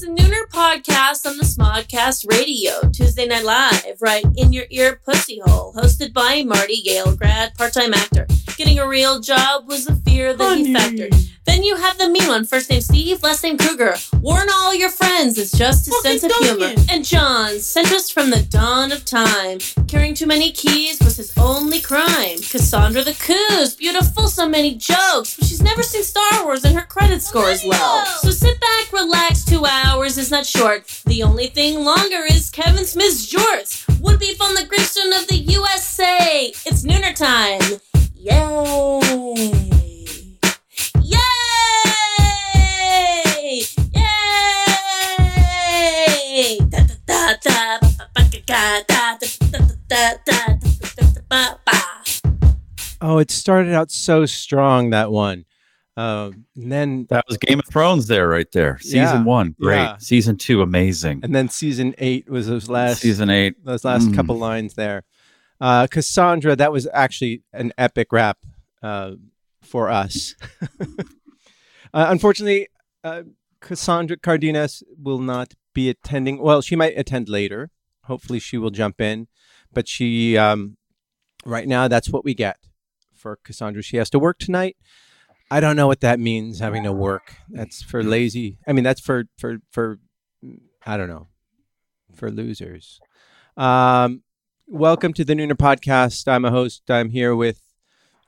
It's the Nooner podcast on the Smodcast Radio, Tuesday Night Live, right in your ear pussy hole. Hosted by Marty Yale grad, part time actor. Getting a real job was a fear that he factored. Then you have the mean one, first name Steve, last name Kruger. Warn all your friends, it's just his sense of humor. And John, sent us from the dawn of time. Carrying too many keys was his only crime. Cassandra the Coos, beautiful, so many jokes, but she's never seen Star Wars and her credit score is low. So sit back, relax, two hours is not short. The only thing longer is Kevin Smith's jorts. Would be on the gravestone of the USA. It's nooner time. Yay! Oh, it started out so strong that one. Um, and then That was Game of Thrones there, right there. Season Yeah, one, great. yeah. Season two, amazing. and then season eight was those last Season eight, those last Mm. couple lines there. Uh, Cassandra, that was actually an epic rap uh, for us. uh, unfortunately, uh, Cassandra Cardenas will not be attending. Well, she might attend later. Hopefully, she will jump in. But she, um, right now, that's what we get for Cassandra. She has to work tonight. I don't know what that means having to work. That's for lazy. I mean, that's for for for I don't know for losers. Um, welcome to the Nooner Podcast. I'm a host. I'm here with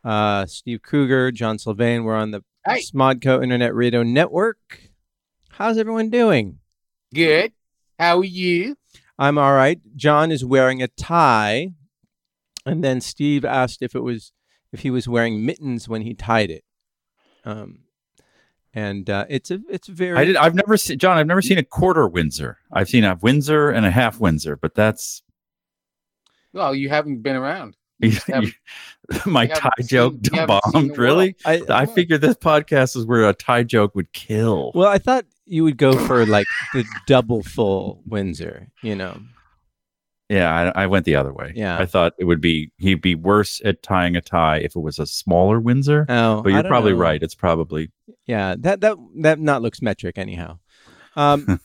uh, Steve Kruger, John Sylvain. We're on the Hey. Smodco Internet Radio Network. How's everyone doing? Good. How are you? I'm all right. John is wearing a tie, and then Steve asked if it was if he was wearing mittens when he tied it. Um, and uh, it's a it's very I did. I've never seen John. I've never seen a quarter Windsor. I've seen a Windsor and a half Windsor, but that's Well, you haven't been around. You just haven't- my tie joke seen bombed. the Really? I, I figured this podcast is where a tie joke would kill. Well, I thought you would go for like the double full Windsor, you know. yeah, I, I went the other way. Yeah. I thought it would be he'd be worse at tying a tie if it was a smaller Windsor. Oh, but you're don't probably know. right. It's probably Yeah, that that that not looks metric anyhow. Um,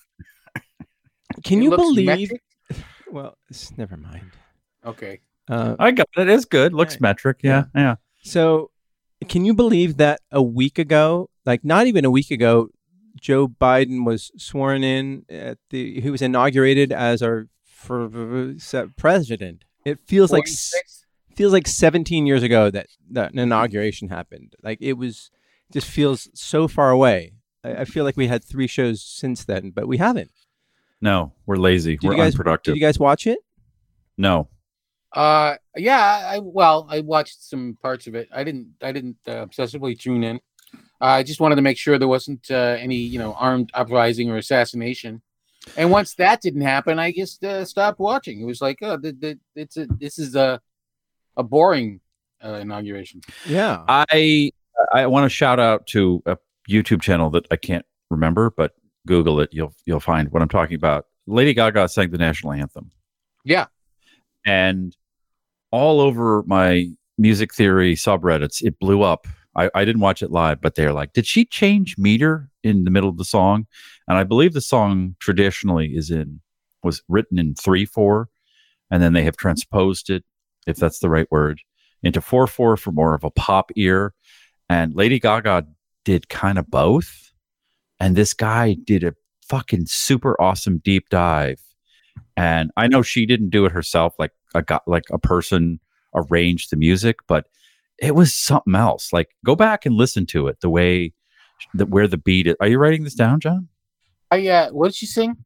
can It you believe? metric? Well, s- never mind. Okay. Uh, I got it. It's good. Looks Right. metric. Yeah, yeah. so, can you believe that a week ago, like not even a week ago, Joe Biden was sworn in at the he was inaugurated as our for, se- president. It feels like feels like 17 years ago that that an inauguration happened. Like it was just feels so far away. I, I feel like we had three shows since then, but we haven't. No, we're lazy. Did we're you guys unproductive. Did you guys watch it? no. Uh, yeah. I well, I watched some parts of it. I didn't. I didn't uh, obsessively tune in. I just wanted to make sure there wasn't uh, any, you know, armed uprising or assassination. And once that didn't happen, I just uh, stopped watching. It was like, oh, the, the, it's a, this is a a boring uh, inauguration. Yeah. I I want to shout out to a YouTube channel that I can't remember, but Google it. You'll you'll find what I'm talking about. Lady Gaga sang the national anthem, Yeah. and all over my music theory subreddits, it blew up. I, I didn't watch it live, but they're like, did she change meter in the middle of the song? And I believe the song traditionally is in was written in three four, and then they have transposed it, if that's the right word, into four four for more of a pop ear. And Lady Gaga did kind of both. And this guy did a fucking super awesome deep dive. And I know she didn't do it herself, like a guy, like a person arranged the music, but it was something else. Like go back and listen to it the way that where the beat is. Are you writing this down, John? I uh, what did she sing?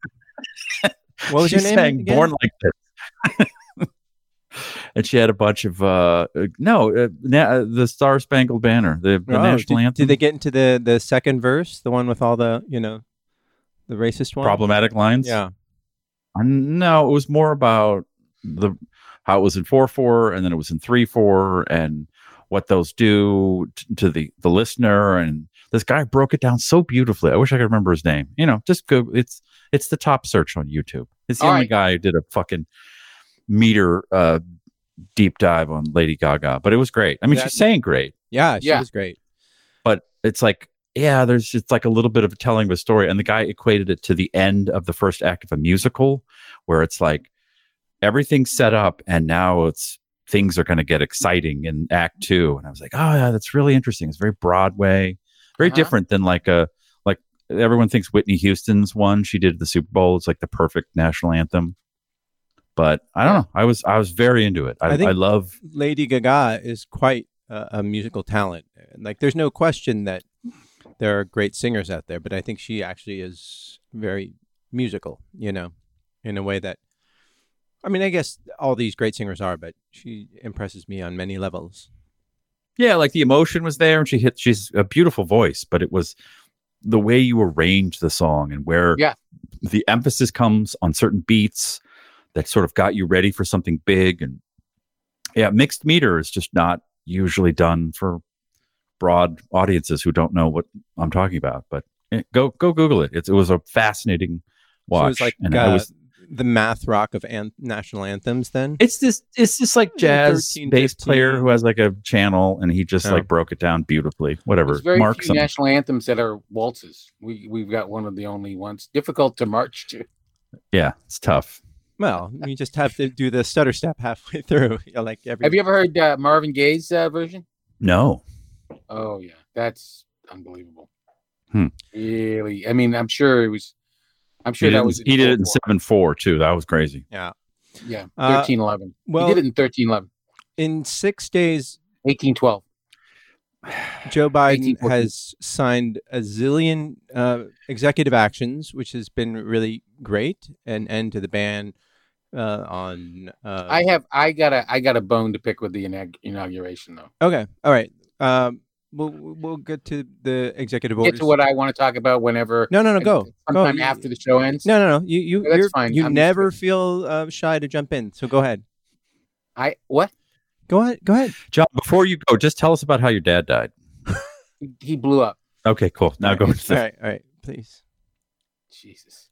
What was she your name sang again? Born Like This. and she had a bunch of uh uh, no uh, na- uh, the Star Spangled Banner, the, the Oh, national did, anthem. Did they get into the the second verse, the one with all the you know, the racist one? problematic lines? Yeah. Uh, No, it was more about the how it was in four four, and then it was in three four, and what those do t- to the the listener. And this guy broke it down so beautifully. I wish I could remember his name. You know, just go. It's it's the top search on YouTube. It's the All only right. guy who did a fucking meter uh, deep dive on Lady Gaga, but it was great. I mean, That- she's saying great, Yeah, she Yeah. was great. but it's like yeah, there's just like a little bit of telling of a story. And the guy equated it to the end of the first act of a musical, where it's like everything's set up and now it's things are going to get exciting in act two. And I was like, oh, yeah, that's really interesting. It's very Broadway, very Uh-huh. different than like a, like everyone thinks Whitney Houston's one she did the Super Bowl. It's like the perfect national anthem. But I don't know. I was, I was very into it. I, I I, love, Lady Gaga is quite a, a musical talent. Like, there's no question that there are great singers out there, but I think she actually is very musical. You know, in a way that, I mean, I guess all these great singers are, but she impresses me on many levels. yeah, like the emotion was there and she hit, she's a beautiful voice, but it was the way you arrange the song and where Yeah. the emphasis comes on certain beats that sort of got you ready for something big. And yeah, mixed meter is just not usually done for broad audiences who don't know what I'm talking about. But eh, go go Google it. It's, it was a fascinating watch. So it's like and uh, I was the math rock of an- national anthems. Then it's this it's just like jazz 13, bass player who has like a channel and he just Oh. like broke it down beautifully. Whatever. There's very Mark few some. national anthems that are waltzes. We we've got one of the only ones. Difficult to march to. Yeah, it's tough. well, you just have to do the stutter step halfway through. You know, like every Have you ever heard uh, Marvin Gaye's uh, version? No. Oh yeah, that's unbelievable. Hmm. Really, I mean, I'm sure it was. I'm sure he that was. he did it in seven four too. That was crazy. Yeah, Uh, thirteen eleven. well- he did it in thirteen eleven. in six days? Eighteen twelve. Joe Biden has signed a zillion uh, executive actions, which has been really great. An end to the ban uh, on. Uh, I have. I got a. I got a bone to pick with the inag- inauguration though. okay, all right. Um, we'll we'll get to the executive Get to what I want to talk about whenever. no, no, no. Go. go. Sometime You- after the show ends. No, no, no. You you That's you're, fine. you I'm never feel uh, shy to jump in. So go ahead. I what? Go ahead. Go ahead. John, before you go, just tell us about how your dad died. He- He blew up. Okay, cool. Now go all into the right. All right. Please. Jesus.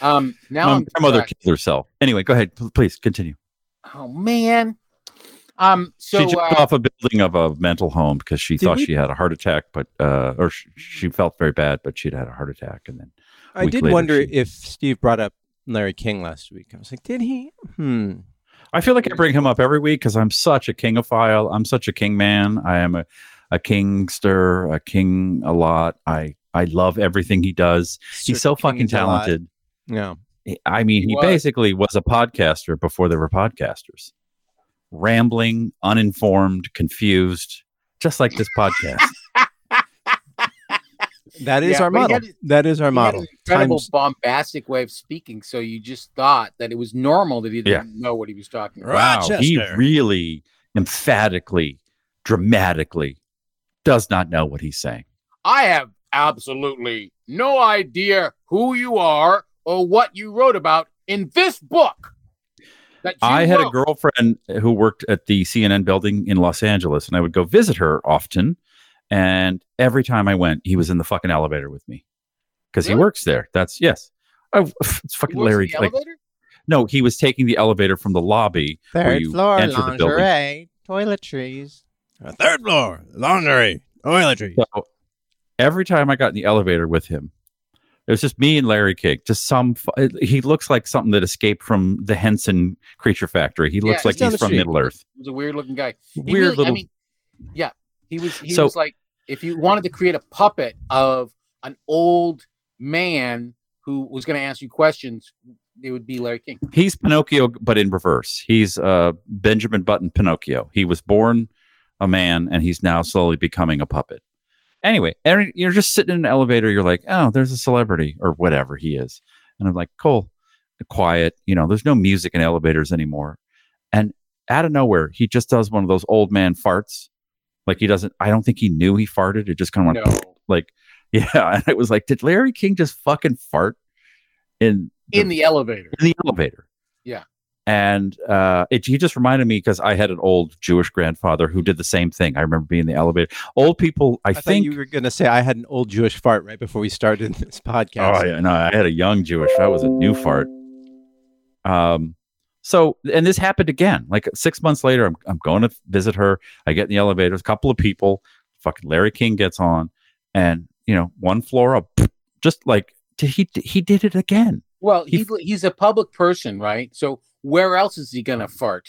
Um. Now my I'm grandmother distracted. killed herself. Anyway, go ahead. P- Please continue. Oh man. Um. So she jumped uh, off a building of a mental home because she thought we- she had a heart attack, but uh, or sh- she felt very bad, but she'd had a heart attack, and then I did later, wonder she- if Steve brought up Larry King last week. I was like, did he? Hmm. I feel like I bring him up every week because I'm such a kingophile. I'm such a king man. I am a, a kingster, a king a lot. I I love everything he does. He's so King fucking is a lot. talented. Yeah. I mean, He he was. basically was a podcaster before there were podcasters. Rambling, uninformed, confused, just like this podcast. That is Yeah, our model. had- that is our model. an incredible Times- bombastic way of speaking. So you just thought that it was normal that he didn't know what he was talking about. Wow, he really emphatically, dramatically does not know what he's saying. I have absolutely no idea who you are or what you wrote about in this book. That you I had a girlfriend who worked at the CNN building in Los Angeles, and I would go visit her often. And every time I went, he was in the fucking elevator with me because he works there. That's yes. I, it's fucking works Larry. the Like, no, he was taking the elevator from the lobby where Third you floor, enter the building. lingerie, toiletries. Uh, third floor, laundry, toiletries. So every time I got in the elevator with him, it was just me and Larry King. Just some. He looks like something that escaped from the Henson Creature Factory. He looks Yeah, like he's down he's the from street. Middle Earth. He was a weird looking guy. He Weird really- little. I mean, yeah, he was. He So- was like, if you wanted to create a puppet of an old man who was going to ask you questions, it would be Larry King. He's Pinocchio, but in reverse. He's uh, Benjamin Button Pinocchio. He was born a man, and he's now slowly becoming a puppet. Anyway, every- you're just sitting in an elevator. You're like, oh, there's a celebrity or whatever he is, and I'm like, cool, quiet. You know, there's no music in elevators anymore. And out of nowhere, he just does one of those old man farts. Like he doesn't. I don't think he knew he farted. It just kind of went No, like, yeah. And it was like, did Larry King just fucking fart in in the elevator. in the elevator. Yeah. And uh, it, he just reminded me because I had an old Jewish grandfather who did the same thing. I remember being in the elevator. Old people, I, I, think. think you were going to say I had an old Jewish fart right before we started this podcast. oh, yeah, no, I had a young Jewish. That was a new fart. Um, so, and this happened again. Like six months later, I'm, I'm going to visit her. I get in the elevator. There's a couple of people. Fucking Larry King gets on, and you know, one floor up, just like did he he did it again. Well, He- he, he's a public person, right? So where else is he gonna fart?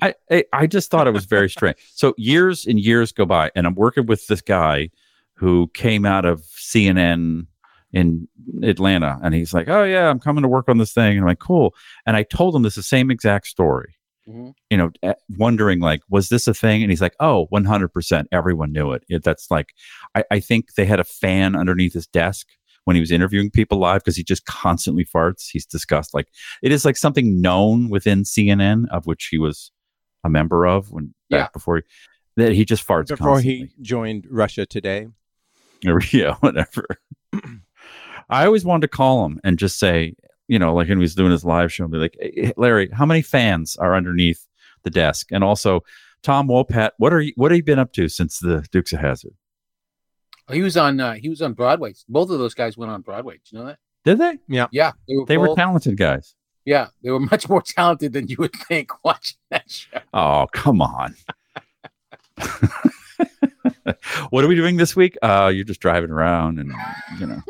I, I I just thought it was very strange. So years and years go by, and I'm working with this guy who came out of CNN in Atlanta, and he's like, "Oh yeah, I'm coming to work on this thing." And I'm like, "Cool." And I told him this the same exact story. Mhm. You know, eh, wondering like, was this a thing? And he's like, "Oh, 100 percent. Everyone knew it. it." That's like, I, I think they had a fan underneath his desk when he was interviewing people live because he just constantly farts. He's discussed like it is like something known within CNN of which he was a member of when back Yeah. before he, that he just farts Before constantly. he joined Russia today. Or, yeah, whatever. I always wanted to call him and just say, you know, like when he was doing his live show, and be like, hey, Larry, how many fans are underneath the desk? And also, Tom Wopat, what are you, what have you been up to since the Dukes of Hazzard? He was on uh, he was on Broadway. Both of those guys went on Broadway. Do you know that? Did they? Yeah, they were. They were talented guys. yeah, they were much more talented than you would think watching that show. Oh, come on. what are we doing this week? Uh, you're just driving around, and you know,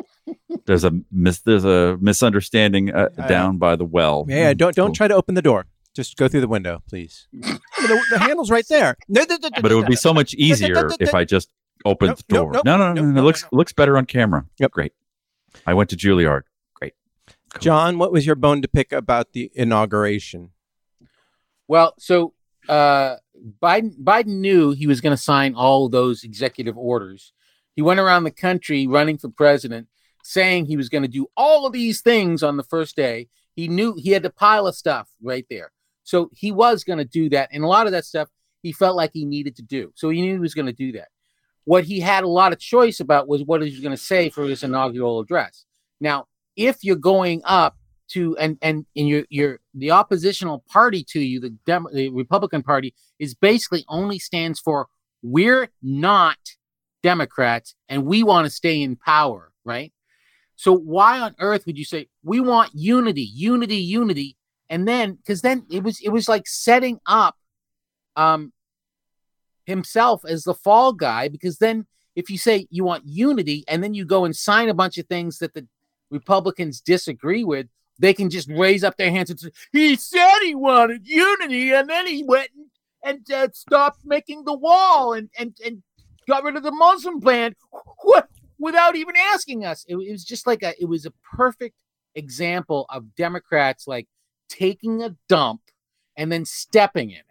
there's a mis- there's a misunderstanding uh, Uh, down by the well. Yeah, don't don't Cool. try to open the door. Just go through the window, please. the, the handle's right there. No, no, no, no, But it would be so much easier if I just opened Nope, the door. nope, no, no, no, nope, no, no, It looks looks better on camera. Yep. great. I went to Juilliard. Great. Cool. John, what was your bone to pick about the inauguration? Well, so uh, Biden Biden knew he was going to sign all those executive orders. He went around the country running for president, saying he was going to do all of these things on the first day. He knew he had a pile of stuff right there, so he was going to do that, and a lot of that stuff he felt like he needed to do. So he knew he was going to do that. What he had a lot of choice about was what he was going to say for his inaugural address. Now, if you're going up to and and and your your the oppositional party to you, the Dem- the Republican Party, is basically only stands for we're not Democrats and we want to stay in power, right? So why on earth would you say we want unity, unity, unity, and then because then it was it was like setting up um himself as the fall guy because then if you say you want unity and then you go and sign a bunch of things that the Republicans disagree with, they can just raise up their hands and say, he said he wanted unity, and then he went and, and uh, stopped making the wall and, and, and got rid of the Muslim ban without even asking us. It, it was just like a, it was a perfect example of Democrats like taking a dump and then stepping in.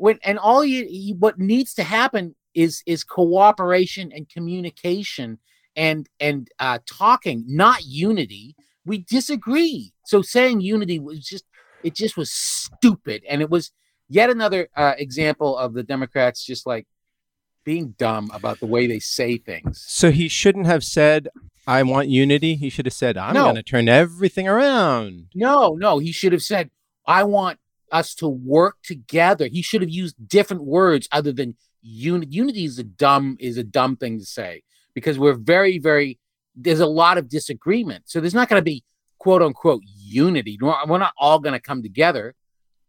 When and all you, you what needs to happen is is cooperation and communication and and uh, talking, not unity. We disagree. So saying unity was just it just was stupid, and it was yet another uh, example of the Democrats just like being dumb about the way they say things. So he shouldn't have said, "I want unity." He should have said, "I'm No. going to turn everything around." No, no, he should have said, "I want us to work together." He should have used different words other than unity. Unity is a dumb is a dumb thing to say because we're very, very. There's a lot of disagreement, so there's not going to be quote unquote unity. We're not all going to come together,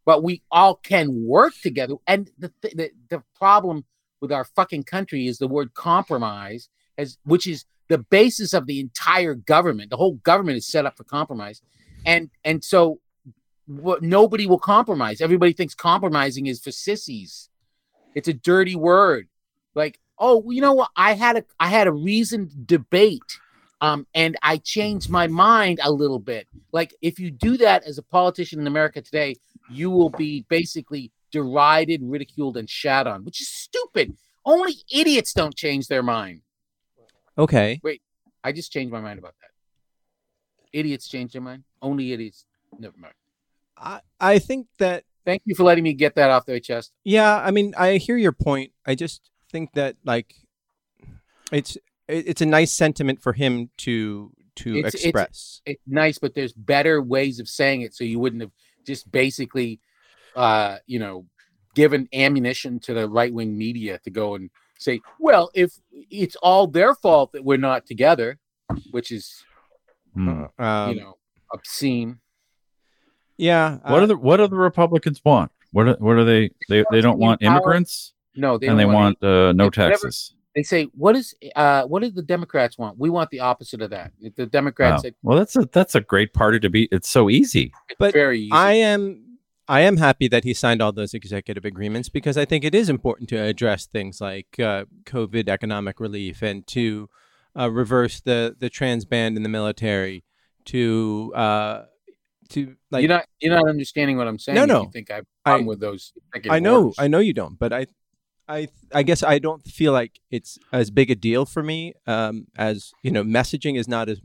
but we all can work together. And the th- the, the problem with our fucking country is the word compromise, as which is the basis of the entire government. The whole government is set up for compromise, and and so what nobody will compromise. Everybody thinks compromising is for sissies. It's a dirty word. Like, oh, you know what? I had a I had a reasoned debate. Um, and I changed my mind a little bit. Like, if you do that as a politician in America today, you will be basically derided, ridiculed, and shat on, which is stupid. Only idiots don't change their mind. Okay. Wait, I just changed my mind about that. Idiots change their mind. Only idiots. Never mind. I I think that Thank you for letting me get that off their chest. yeah, I mean, I hear your point. I just think that like it's it's a nice sentiment for him to to It's- it's- express. It's nice, but there's better ways of saying it, so you wouldn't have just basically, uh, you know, given ammunition to the right wing media to go and say, well, if it's all their fault that we're not together, which is um, you know obscene. Yeah. What uh, are the what do the Republicans want? What are, what are they? They they don't want immigrants No, they and they don't want uh, no It's never- taxes. they say, "What is uh, what do the Democrats want? We want the opposite of that." If the Democrats Wow. said, Well, that's a that's a great party to be. It's so easy. it's But very easy. I am I am happy that he signed all those executive agreements because I think it is important to address things like uh, COVID economic relief and to uh, reverse the the trans ban in the military. To uh, to like you're not you're not understanding what I'm saying. No, no. You think I have a I- problem with those? I know, orders. I know you don't, but I, I, I guess I don't feel like it's as big a deal for me. Um, as you know, messaging is not as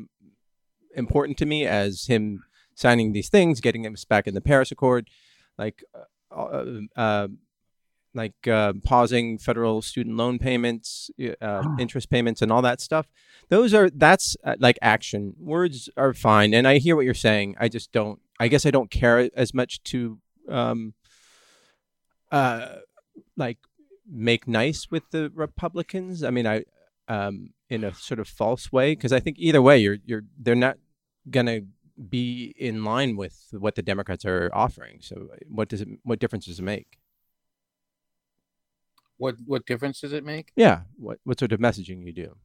important to me as him signing these things, getting us back in the Paris Accord, like, uh, uh, uh, like uh, pausing federal student loan payments, uh, interest payments, and all that stuff. Those are that's uh, like action. Words are fine, and I hear what you're saying. I just don't. I guess I don't care as much to. Um, uh, like make nice with the Republicans. I mean, I um, in a sort of false way because I think either way, you're you're they're not gonna be in line with what the Democrats are offering. So what does it what difference does it make? What what difference does it make? Yeah, what what sort of messaging you do?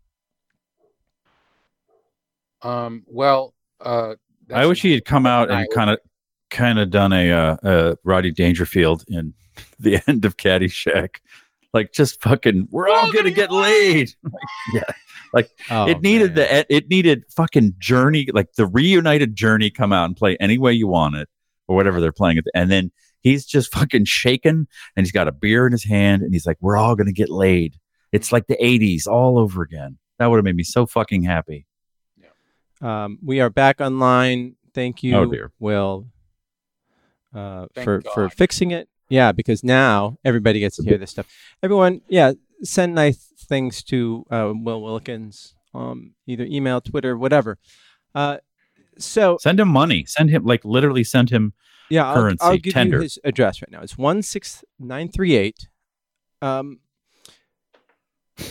Um, well, uh, I wish he had come out and kind of kind of done a uh, uh, Roddy Dangerfield in the end of Caddyshack, like just fucking we're all gonna get laid. Like, yeah, Oh, it needed man. the it needed fucking Journey, like the reunited Journey, come out and play any way you want it or whatever they're playing it, and then he's just fucking shaking and he's got a beer in his hand and he's like, "We're all gonna get laid." It's like the '80s all over again. That would have made me so fucking happy. Um, we are back online. Thank you, Oh, dear. Will, uh, Thank for for fixing it. Yeah, because now everybody gets to hear this stuff. Everyone, yeah, send nice things to uh, Will Wilkins, um, either email, Twitter, whatever. Uh, so Send him money. Send him like literally send him. Yeah, I'll, I'll give tender. you his address right now. It's one six nine three eight. Um,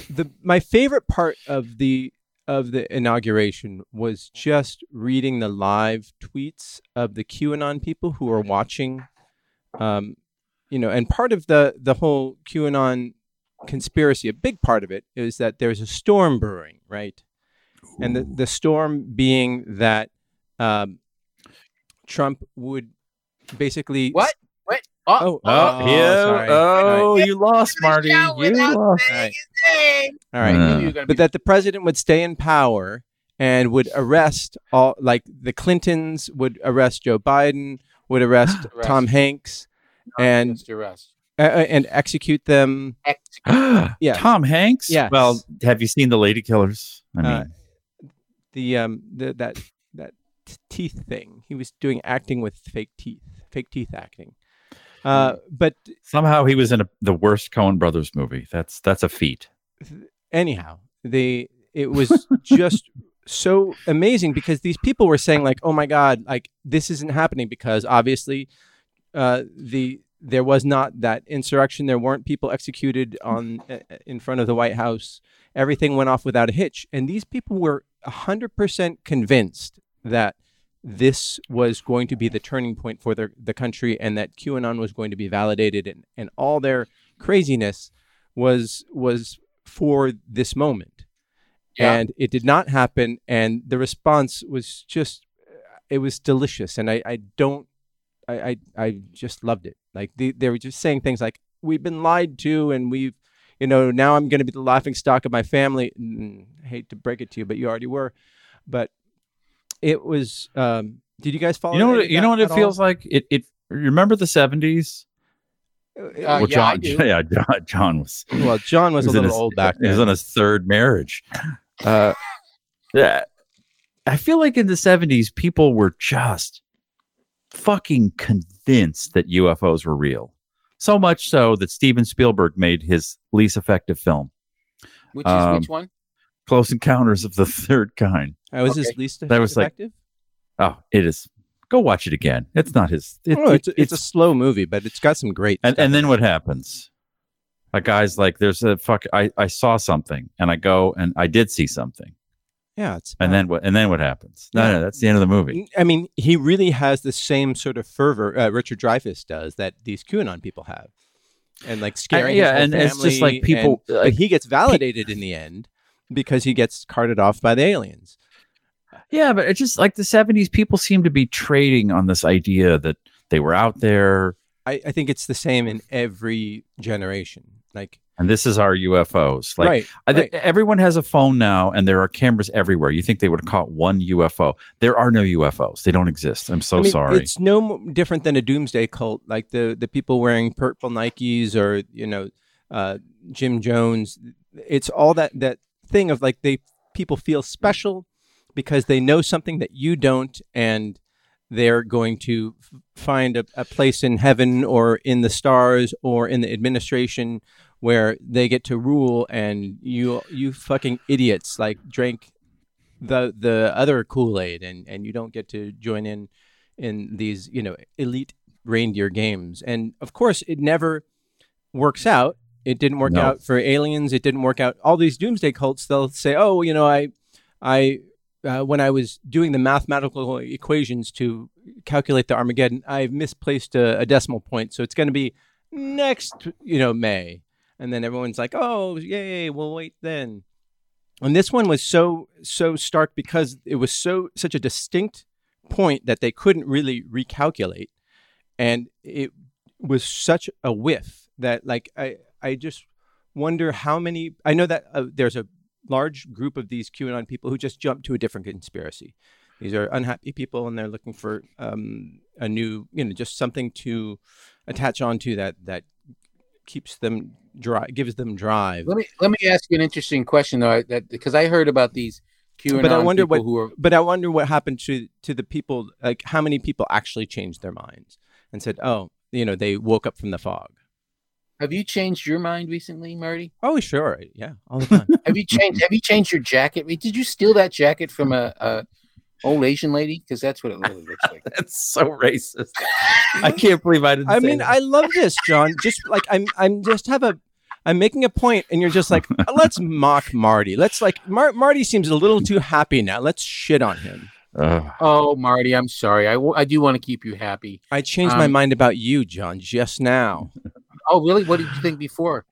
the my favorite part of the of the inauguration was just reading the live tweets of the QAnon people who are watching. Um, you know, and part of the the whole QAnon conspiracy, a big part of it is that there's a storm brewing, right? And the, the storm being that um, Trump would basically What? What? Oh, Oh, Oh, oh, yeah. sorry. Oh, you lost, Marty. You lost. All right. All right. Uh, but be- that the president would stay in power and would arrest all like the Clintons would arrest Joe Biden, would arrest Arrest. Tom Hanks and arrest. uh, uh, and execute them. Execute. Yeah. Tom Hanks. Yeah. Well, have you seen the Ladykillers? I mean, Uh, The um the that that teeth thing. He was doing acting with fake teeth, fake teeth acting. Uh, but somehow he was in a, the worst Coen Brothers movie. That's that's a feat. anyhow, the it was just so amazing because these people were saying like, "Oh my God, like this isn't happening because obviously, uh, the there was not that insurrection. There weren't people executed on uh, in front of the White House. Everything went off without a hitch, and these people were hundred percent convinced that." This was going to be the turning point for the, the country, and that QAnon was going to be validated, and, and all their craziness was was for this moment. Yeah. and it did not happen and the response was just it was delicious and i, I don't I, I i just loved it. Like they, they were just saying things like we've been lied to and we've you know now i'm going to be the laughing stock of my family. Mm, I hate to break it to you but you already were. But it was um did you guys follow You know what? You that know what it at all? feels like. It. It. Remember the seventies? Uh, well, yeah, John. Yeah, John. John was. well john was, he a little his- old back then. He was then on his third marriage. Uh, yeah, I feel like in the seventies, people were just fucking convinced that UFOs were real. So much so that Steven Spielberg made his least effective film, Which is um, which one? Close Encounters of the Third Kind. I was his Okay. least That was like- effective Oh, it is. Go watch it again. It's not his. It, Oh, it's, it- it's, a slow movie, but it's got some great. and stuff and then what happens? A guy's like, "There's a fuck." I I saw something, and I go and I did see something, Yeah, it's and uh, then what? And then what happens? No, Yeah. no, that's the end of the movie. I mean, he really has the same sort of fervor uh, Richard Dreyfuss does that these QAnon people have. and like scaring. yeah, his and it's just like people- and- like, he gets validated in the end because he gets carted off by the aliens. Yeah, but it's just like the 70s, people seem to be trading on this idea that they were out there I, I think it's the same in every generation. Like and this is our UFOs. Like right, I think right. everyone has a phone now and there are cameras everywhere. You think they would have caught one UFO. There are no UFOs. They don't exist. I'm so I mean, sorry. It's no different than a doomsday cult, like the the people wearing purple Nikes or you know uh, Jim Jones. It's all that that thing of like they people feel special because they know something that you don't, and they're going to find a, a place in heaven or in the stars or in the administration where they get to rule, and you you fucking idiots like drank the the other Kool Aid, and and you don't get to join in in these you know elite reindeer games. And of course, it never works out. It didn't work No. out for aliens. It didn't work out. All these doomsday cults, they'll say, "Oh, you know, I, I." Uh, when I was doing the mathematical equations to calculate the Armageddon, I misplaced a, a decimal point, so it's going to be next, you know, May. And then everyone's like, "Oh, yay! We'll wait then." And this one was so so stark because it was so such a distinct point that they couldn't really recalculate, and it was such a whiff that like I I just wonder how many I know that uh, there's a large group of these QAnon people who just jump to a different conspiracy. These are unhappy people, and they're looking for um, a new, you know, just something to attach onto that that keeps them dry, gives them drive. Let me let me ask you an interesting question though, that because I heard about these QAnon But I wonder people what- who are But I wonder what happened to to the people. Like, how many people actually changed their minds and said, "Oh, you know, they woke up from the fog." Have you changed your mind recently, Marty? Oh, sure, yeah, all the time. Have you changed Have you changed your jacket? Did you steal that jacket from a, a old Asian lady? Because that's what it really looks like. That's so racist. I can't believe I didn't I say mean, that. I love this, John. Just like I'm, I'm just have a, I'm making a point, and you're just like, let's mock Marty. Let's like, Mar- Marty seems a little too happy now. Let's shit on him. Ugh. Oh, Marty, I'm sorry. I, w- I do want to keep you happy. I changed my Um, mind about you, John, just now. Oh, really? What did you think before?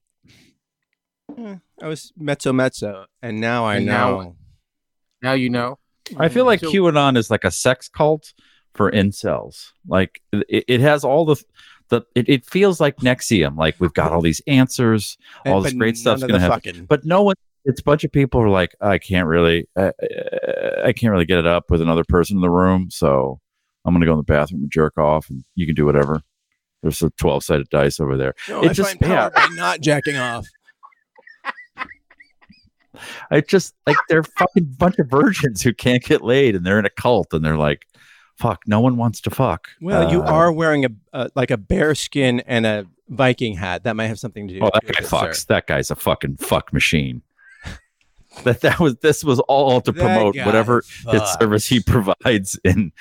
Hmm. I was mezzo mezzo, and now I And know. Now you know. I feel like So- QAnon is like a sex cult for incels. Like it, it has all the the it, it feels like NXIVM. Like we've got all these answers, And- all this great stuff's none gonna the happen. fucking- but no one. It's a bunch of people who are like, I can't really, I, I can't really get it up with another person in the room, so I'm gonna go in the bathroom and jerk off, and you can do whatever. There's a 12 sided dice over there. No, it I just- find power yeah. by not jacking off. I just like they're a fucking bunch of virgins who can't get laid, and they're in a cult, and they're like, fuck, no one wants to fuck. Well, you Uh, are wearing a, a like a bear skin and a Viking hat. That might have something to do. Oh, that guy sir. fucks. That guy's a fucking fuck machine. that that was this was all to promote whatever his service he provides in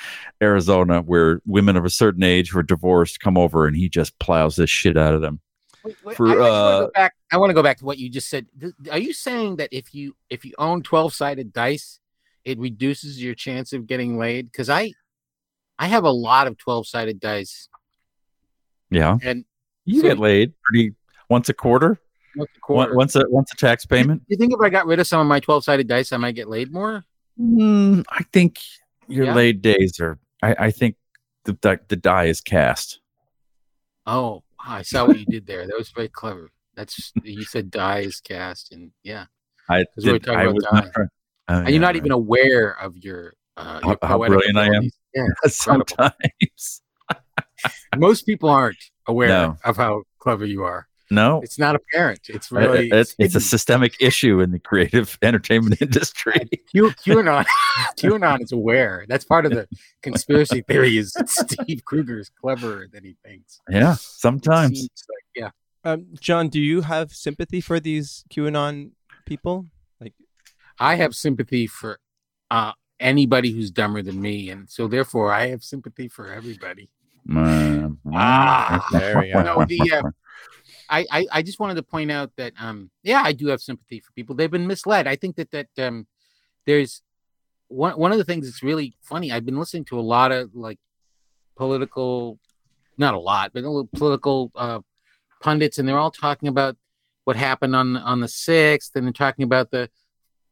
Arizona, where women of a certain age who are divorced come over and he just plows this shit out of them. Wait, wait, For, I, I, wanna uh, go back, I want to go back to what you just said. Are you saying that if you if you own twelve sided dice, it reduces your chance of getting laid? Because I I have a lot of twelve sided dice, Yeah, and you So- get laid pretty once a quarter, once a once a tax payment. you think if I got rid of some of my twelve sided dice, I might get laid more? Mm, I think your Yeah? laid days are. I, I think the, the the die is cast. Oh, I saw what you did there. That was very clever. That's you said die is cast, and yeah, I 'Cause we were did- talking I about not Oh, and you're not right. even aware of your uh, How- your how poetic brilliant I am? Yeah, sometimes. most people aren't aware No. of how clever you are. No, It's not apparent. It's really it's, it's a systemic issue in the creative entertainment industry. Q, QAnon. QAnon is aware. That's part of the conspiracy theory. Is Steve Kruger is cleverer than he thinks. Yeah, sometimes. Like, yeah. Um, John, do you have sympathy for these QAnon people? Like, I have sympathy for uh, anybody who's dumber than me, and so therefore I have sympathy for everybody. Ah, there we go. No, the, uh, I, I I just wanted to point out that um yeah I do have sympathy for people. They've been misled. I think that that um there's one one of the things that's really funny. I've been listening to a lot of like political, not a lot, but a little political uh pundits, and they're all talking about what happened on on the sixth, and they're talking about the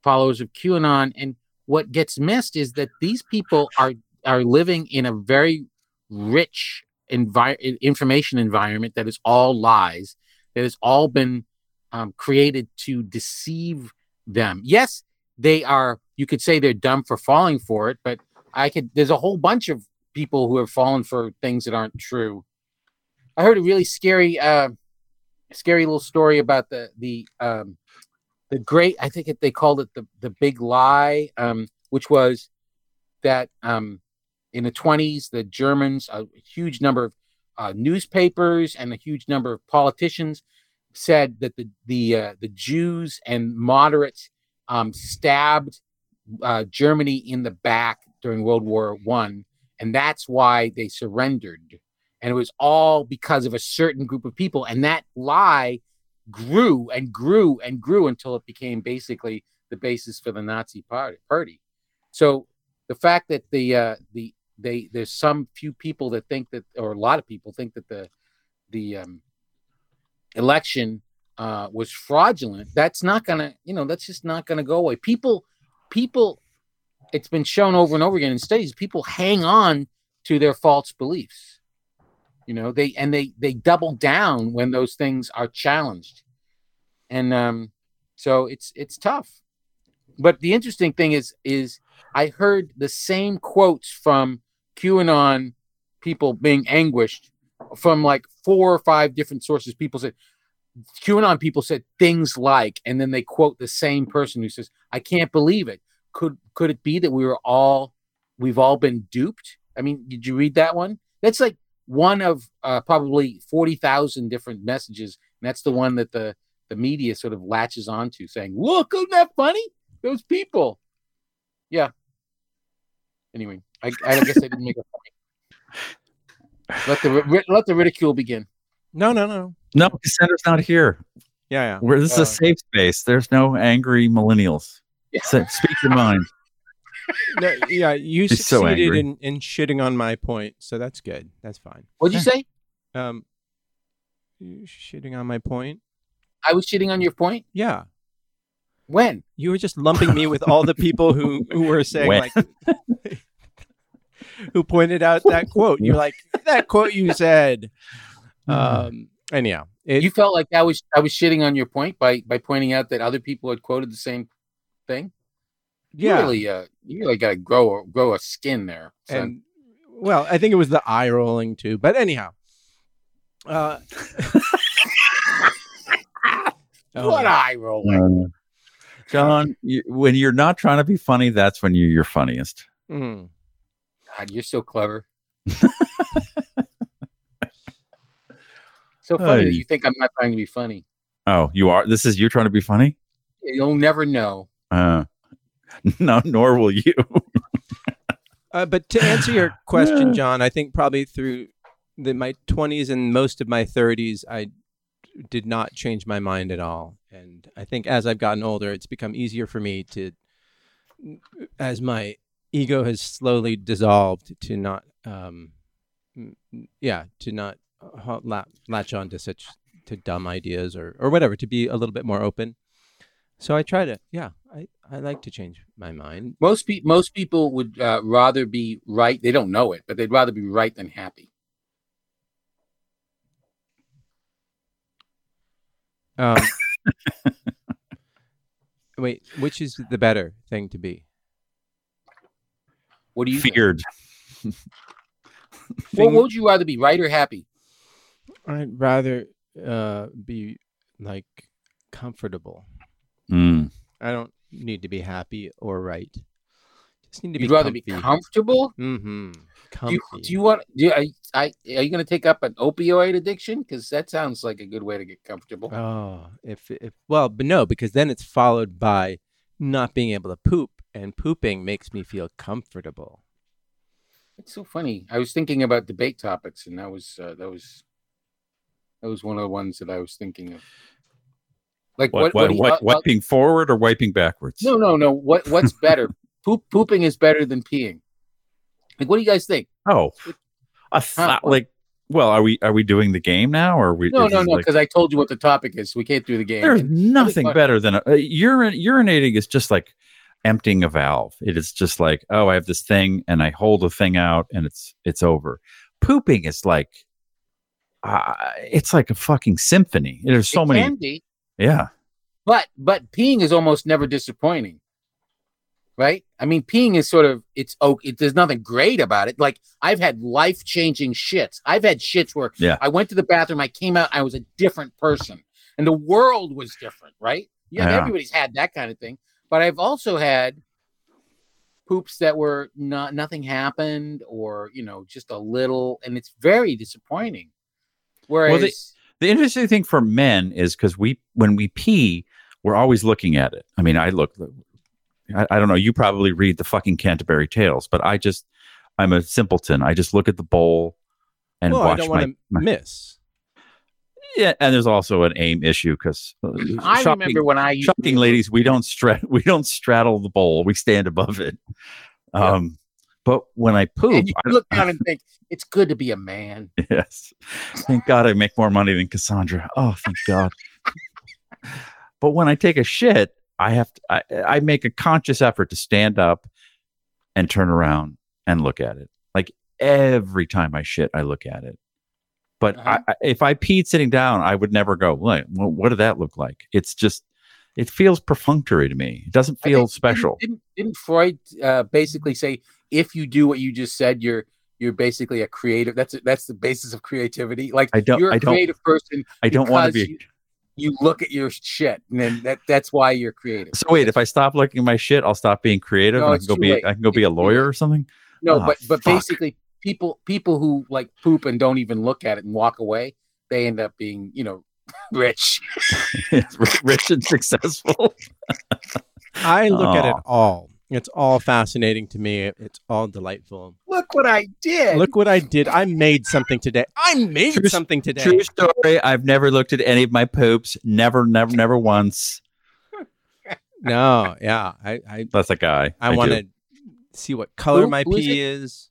followers of QAnon. And what gets missed is that these people are are living in a very rich envi- information environment that is all lies, that has all been um, created to deceive them. Yes, they are. You could say they're dumb for falling for it, but I could. There's a whole bunch of people who have fallen for things that aren't true. I heard a really scary, uh, scary little story about the the um, the great. I think it, they called it the the big lie, um, which was that um, in the 20s, the Germans, a huge number of uh, newspapers and a huge number of politicians said that the the uh, the Jews and moderates um, stabbed uh, Germany in the back during World War One, and that's why they surrendered. And it was all because of a certain group of people, and that lie grew and grew and grew until it became basically the basis for the Nazi party. So the fact that the uh, the they there's some few people that think that or a lot of people think that the the um, election uh, was fraudulent. That's not gonna you know that's just not gonna go away. People people it's been shown over and over again in studies people hang on to their false beliefs. You know they and they they double down when those things are challenged. And um so it's it's tough. But the interesting thing is is i heard the same quotes from QAnon people being anguished from like four or five different sources. People said QAnon people said things like, and then they quote the same person who says, "I can't believe it." Could could it be that we were all we've all been duped? I mean, did you read that one? That's like one of uh, probably forty thousand different messages, and that's the one that the the media sort of latches onto, saying, "Look, isn't that funny? Those people." Yeah. Anyway, I, I guess I didn't make a point. Let the let the ridicule begin. No, no, no. No, Cassandra's not here. Yeah, yeah. Where this is Uh, a safe space. There's no angry millennials. Yeah. So, speak your mind. No, yeah, you He's succeeded angry. in, in shitting on my point, so that's good. That's fine. What'd you say? Um, you shitting on my point? I was shitting on your point. Yeah, When? you were just lumping me with all the people who who were saying When? like, who pointed out that quote. You're like that quote you said. Um. Anyhow, it, you felt like I was I was shitting on your point by by pointing out that other people had quoted the same thing. You really, uh, you really got to grow grow a skin there. son. and well, I think it was the eye rolling too. But anyhow, uh, oh, what eye rolling? Uh, John, you, when you're not trying to be funny, that's when you're your funniest. mm. God, you're so clever. so funny Hey. that you think I'm not trying to be funny. Oh, you are. This is you trying to be funny. You'll never know. Uh, no, nor will you. Uh, but to answer your question, John, I think probably through the, my 20s and most of my 30s, I did not change my mind at all. And I think as I've gotten older, it's become easier for me to, as my ego has slowly dissolved, to not, um, yeah, to not uh, la- latch on to such to dumb ideas or or whatever. To be a little bit more open. So I try to, yeah, I I like to change my mind. Most pe- most people would uh, rather be right. They don't know it, but they'd rather be right than happy. Um, wait, which is the better thing to be? What do you? think? Feared. Well, Thing- what would you rather be, right or happy? I'd rather uh, be like comfortable. Mm. I don't need to be happy or right. Just need to You'd be rather be comfortable. Mm-hmm. Do you, do you want? Do you, I, I, are you going to take up an opioid addiction? Because that sounds like a good way to get comfortable. oh, if if well, but no, because then it's followed by not being able to poop, and pooping makes me feel comfortable. It's so funny. I was thinking about debate topics, and that was uh, that was that was one of the ones that I was thinking of. Like What, what? what, do you- what, uh, uh, wiping forward or wiping backwards? no, no, no. What? What's better? Poop, pooping is better than peeing. Like, what do you guys think? Oh, thought what? like Well, are we are we doing the game now, or are we? No, no, no, like- because I told you what the topic is. So we can't do the game. There's nothing better than a, uh, urin, urinating is just like emptying a valve. It is just like, oh, I have this thing and I hold the thing out and it's it's over. Pooping is like uh, it's like a fucking symphony. There's so it many yeah. but but peeing is almost never disappointing, right? I mean, peeing is sort of it's oh, it, there's nothing great about it. Like I've had life changing shits. I've had shits where Yeah. I went to the bathroom, I came out, I was a different person, and the world was different, right? Yeah, Yeah. everybody's had that kind of thing, but I've also had poops that were not nothing happened or you know just a little and it's very disappointing whereas The interesting thing for men is because we when we pee, we're always looking at it. I mean, I look I, I don't know, you probably read the fucking Canterbury Tales, but I just I'm a simpleton. I just look at the bowl and well, I watch don't my, want to my miss. Yeah, and there's also an aim issue because i remember when i used shocking ladies, we don't stra- we don't straddle the bowl, we stand above it. Um, but when I poop, and you I- look down and think it's good to be a man yes, thank God I make more money than Cassandra. Oh, thank God. but when I take a shit, I have to, I, I make a conscious effort to stand up and turn around and look at it. Like every time I shit, I look at it. But Uh-huh. I, if I peed sitting down, I would never go. What? What did that look like? It's just, it feels perfunctory to me. It doesn't feel think- special. didn't, didn't, freud uh, basically say if you do what you just said you're you're basically a creative that's that's the basis of creativity like I don't- you're a I creative person I don't want to be. You, you look at your shit and then that that's why you're creative So wait, if I stop looking at my shit, I'll stop being creative. No, and I it's can go too be late. I can go be a lawyer or something. no Oh, but but fuck. basically people people who like poop and don't even look at it and walk away they end up being you know rich Rich and successful. I look at it all. It's all fascinating to me. It's all delightful. look what i did Look what I did. I made something today. I made True- something today. True story. I've never looked at any of my poops. Never, never, never once. No, yeah. I I, That's a guy. I do. want to see what color Who- my who is pee is,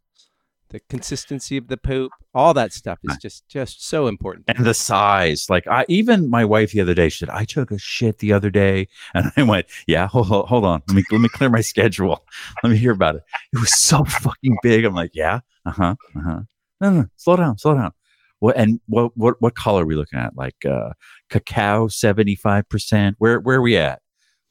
the consistency of the poop. All that stuff is just just so important. and the size. Like I, even my wife the other day said, I took a shit the other day, and I went, yeah, hold, hold, on, let me let me clear my schedule. Let me hear about it. It was so fucking big. I'm like, yeah, uh huh, uh huh. No, no, no, slow down, slow down. What and what what what color are we looking at? Like uh, cacao, seventy five percent. Where where are we at?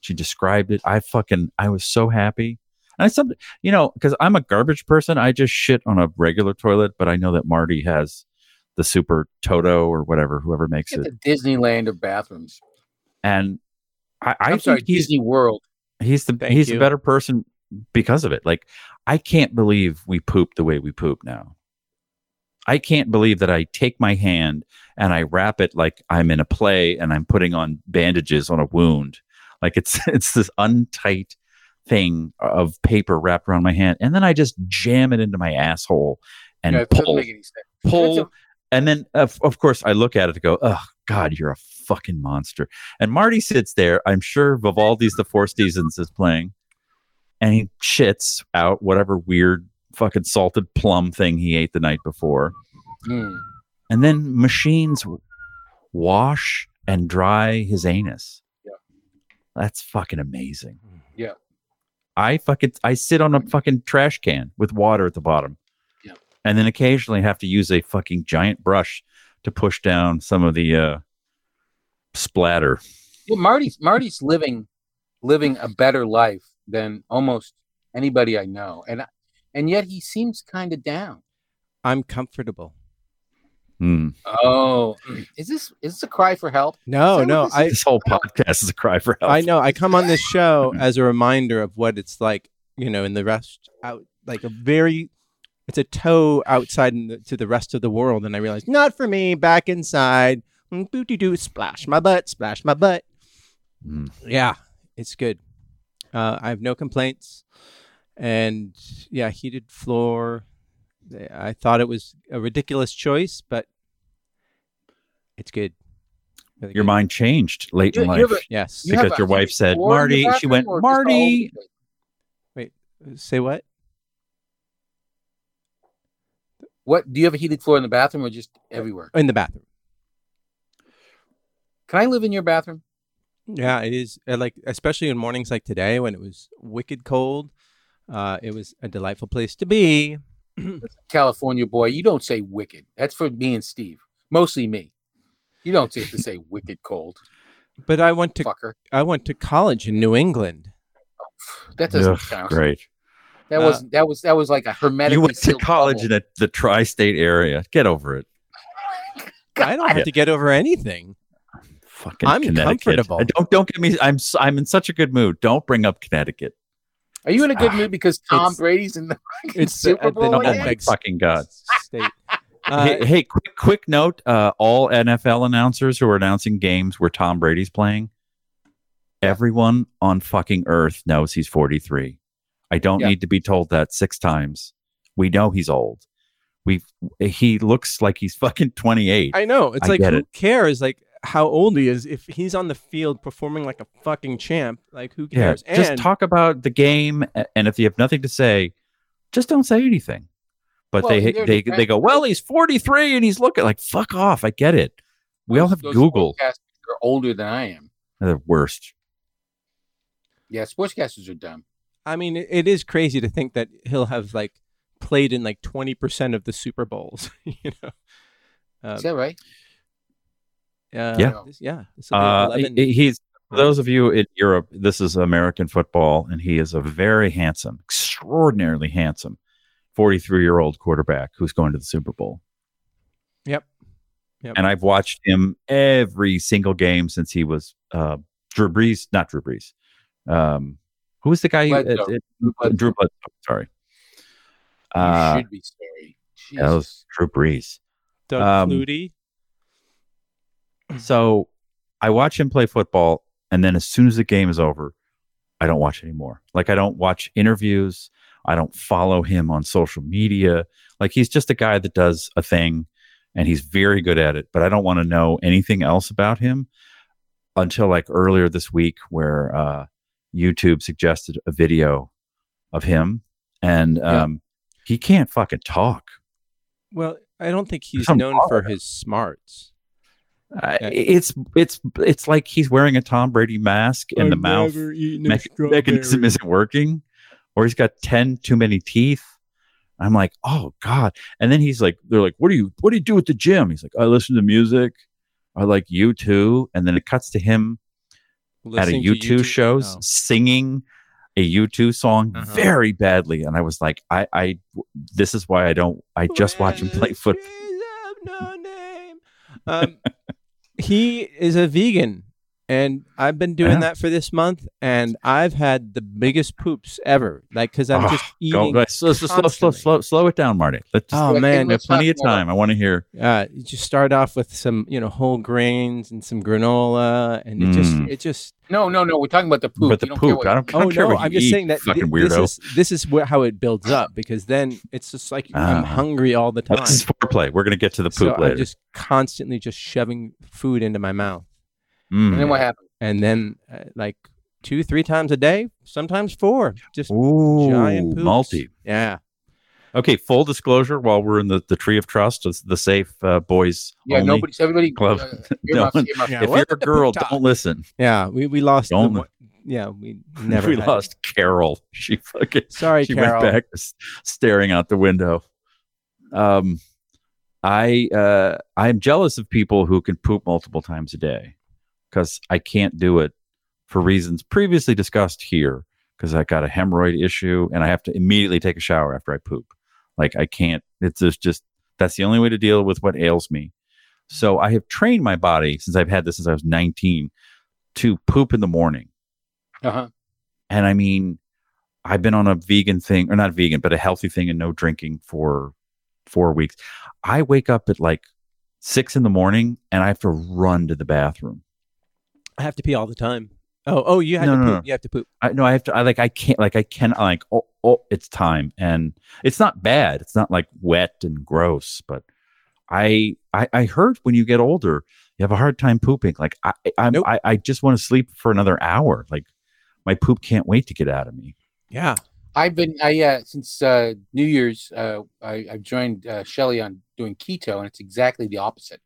She described it. I fucking I was so happy. And I something you know because I'm a garbage person. I just shit on a regular toilet, but I know that Marty has the super Toto or whatever, whoever makes Get it. the disneyland of bathrooms And I, I i'm think sorry he's disney world he's the Thank he's you. a better person because of it. Like I can't believe we poop the way we poop now. I can't believe that I take my hand and I wrap it like I'm in a play and I'm putting on bandages on a wound. Like it's it's this untight thing of paper wrapped around my hand, and then I just jam it into my asshole and Yeah, pull make any sense pull and then of, of course i look at it and go oh god you're a fucking monster and marty sits there i'm sure vivaldi's the four seasons is playing and he shits out whatever weird fucking salted plum thing he ate the night before Hmm. and then machines wash and dry his anus Yeah. that's fucking amazing. I fucking i sit on a fucking trash can with water at the bottom Yeah. and then occasionally have to use a fucking giant brush to push down some of the uh splatter Yeah, Marty's Marty's living living a better life than almost anybody I know, and and yet he seems kind of down. I'm comfortable. Hmm. Oh, is this is this a cry for help? No, no. this I this whole podcast is a cry for help I know. I come on this show as a reminder of what it's like, you know, in the rest out, like a very, it's a toe outside in the, to the rest of the world. And I realized, not for me, back inside. Mm, Booty doo, splash my butt, splash my butt. Hmm. Yeah, it's good. Uh, I have no complaints. And yeah, heated floor. I thought it was a ridiculous choice, but it's good. Really your good. mind changed late in life a- Yes. You have because a your wife said floor in the marty she went or just all marty Wait. Say what? What do you have a heated floor in the bathroom or just everywhere? in the bathroom. Can I live in your bathroom? Yeah, it is uh, like especially in mornings like today when it was wicked cold. Uh, it was a delightful place to be. California boy, you don't say wicked. That's for me and Steve. Mostly me. You don't say to say wicked cold, But I went to fucker. I went to college in New England. That doesn't Ugh, count. great. That Uh, was that was that was like a hermetic. You went to college in a, the tri-state area. Get over it. I don't have to get over anything. Fucking I'm Connecticut. comfortable. Don't don't get me. I'm s- I'm in such a good mood. Don't bring up Connecticut. Are you in a good Ah, mood because Tom Brady's in the fucking It's Super uh, Bowl? the Oh again? my fucking god. state. Uh, hey, hey, quick quick note. Uh, all NFL announcers who are announcing games where Tom Brady's playing, everyone on fucking earth knows he's 43. I don't Yeah. need to be told that six times. We know he's old. We he looks like he's fucking 28. I know. It's I like get who it. cares? Like how old he is. If he's on the field performing like a fucking champ, like who Yeah, cares? just And- talk about the game, and if you have nothing to say, just don't say anything. But Well, they they defense- they go, well, he's 43 and he's looking like fuck off. I get it. We all have Those Google. sportscasters are older than I am. They're the worst. Yeah, sportscasters are dumb. I mean, it, it is crazy to think that he'll have like played in like twenty percent of the Super Bowls. you know. Um, Is that right? Uh, Yeah. this- yeah. this Uh, he's for those of you in Europe. This is American football, and he is a very handsome, extraordinarily handsome, 43 year old quarterback who's going to the Super Bowl. Yep. Yep. And I've watched him every single game since he was uh, Drew Brees, not Drew Brees. Um, who was the guy? who- Bledsoe. uh, uh. Drew Bledsoe. Sorry. You Uh, should be sorry. that was Drew Brees. Doug um, Flutie. So I watch him play football, and then as soon as the game is over, I don't watch anymore. Like I don't watch interviews. I don't follow him on social media. Like he's just a guy that does a thing, and he's very good at it. But I don't want to know anything else about him until like earlier this week, where uh, YouTube suggested a video of him, and Yeah. um, he can't fucking talk. Well, I don't think he's known for bar. his smarts. Uh, It's it's it's like he's wearing a Tom Brady mask, and the mouth me- mechanism isn't working, or he's got 10 too many teeth. I'm like, oh God. And then he's like, they're like, what do you what do you do at the gym? He's like, I listen to music. I like you too. And then it cuts to him at a U2 shows Oh. singing a U2 song Uh-huh. very badly. And I was like, I I this is why I don't I just watch him play football. No. Um, he is a vegan, and I've been doing Yeah. that for this month, and I've had the biggest poops ever. Like, because I'm Oh, just eating. right, slow, slow, slow, slow, slow, slow it down, Marty. Let's just, Oh Like, man, we have plenty of talk more. time. I want to hear. uh, you just start off with some, you know, whole grains and some granola, and it just, Mm. it just. No, no, no. We're talking about the poop. But the You don't care poop, what- I don't, I Oh don't care no, what I'm you just eat, saying that fucking thi- weirdo. this is this is wh- how it builds up because then it's just like Ah. I'm hungry all the time. This is foreplay. We're gonna get to the so poop later. I'm just constantly just shoving food into my mouth. Mm. And then what happened? and then uh, like two, three times a day, sometimes four, just Ooh, giant poops. multi. Yeah, Okay, full disclosure. While we're in the, the tree of trust, it's the safe uh, boys Yeah, only nobody's everybody. club. Uh, earmuffs, one- earmuffs. Yeah, if you're a girl, don't listen. yeah. We we lost. Don't- one- yeah, we never. we had- lost Carol. She fucking Sorry, she Carol. went back staring out the window. Um, I uh, I'm jealous of people who can poop multiple times a day because I can't do it for reasons previously discussed here. Because I got a hemorrhoid issue and I have to immediately take a shower after I poop. Like I can't. It's just just that's the only way to deal with what ails me. So I have trained my body since I've had this since I was 19 to poop in the morning. Uh-huh. And I mean, I've been on a vegan thing, or not vegan, but a healthy thing and no drinking for four weeks. I wake up at like six in the morning and I have to run to the bathroom. I have to pee all the time. Oh, oh, you have No, to no, poop. no. You have to poop. I no, I have to. I like. I can't. Like. I can. Like. Oh, oh, it's time, and it's not bad. It's not like wet and gross, but I. I, I heard when you get older, you have a hard time pooping. Like I. I'm, Nope. I. I just want to sleep for another hour. Like my poop can't wait to get out of me. Yeah, I've been, I yeah, since uh, New Year's, uh, I, I've joined uh, Shelly on doing keto, and it's exactly the opposite.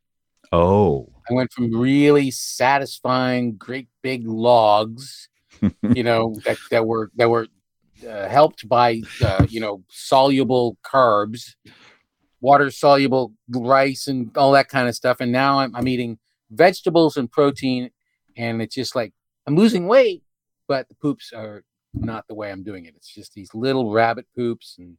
Oh, I went from really satisfying, great big logs, you know, that, that were that were uh, helped by uh, you know soluble carbs, water soluble rice, and all that kind of stuff. And now I'm, I'm eating vegetables and protein, and it's just like I'm losing weight, but the poops are not the way I'm doing it. It's just these little rabbit poops and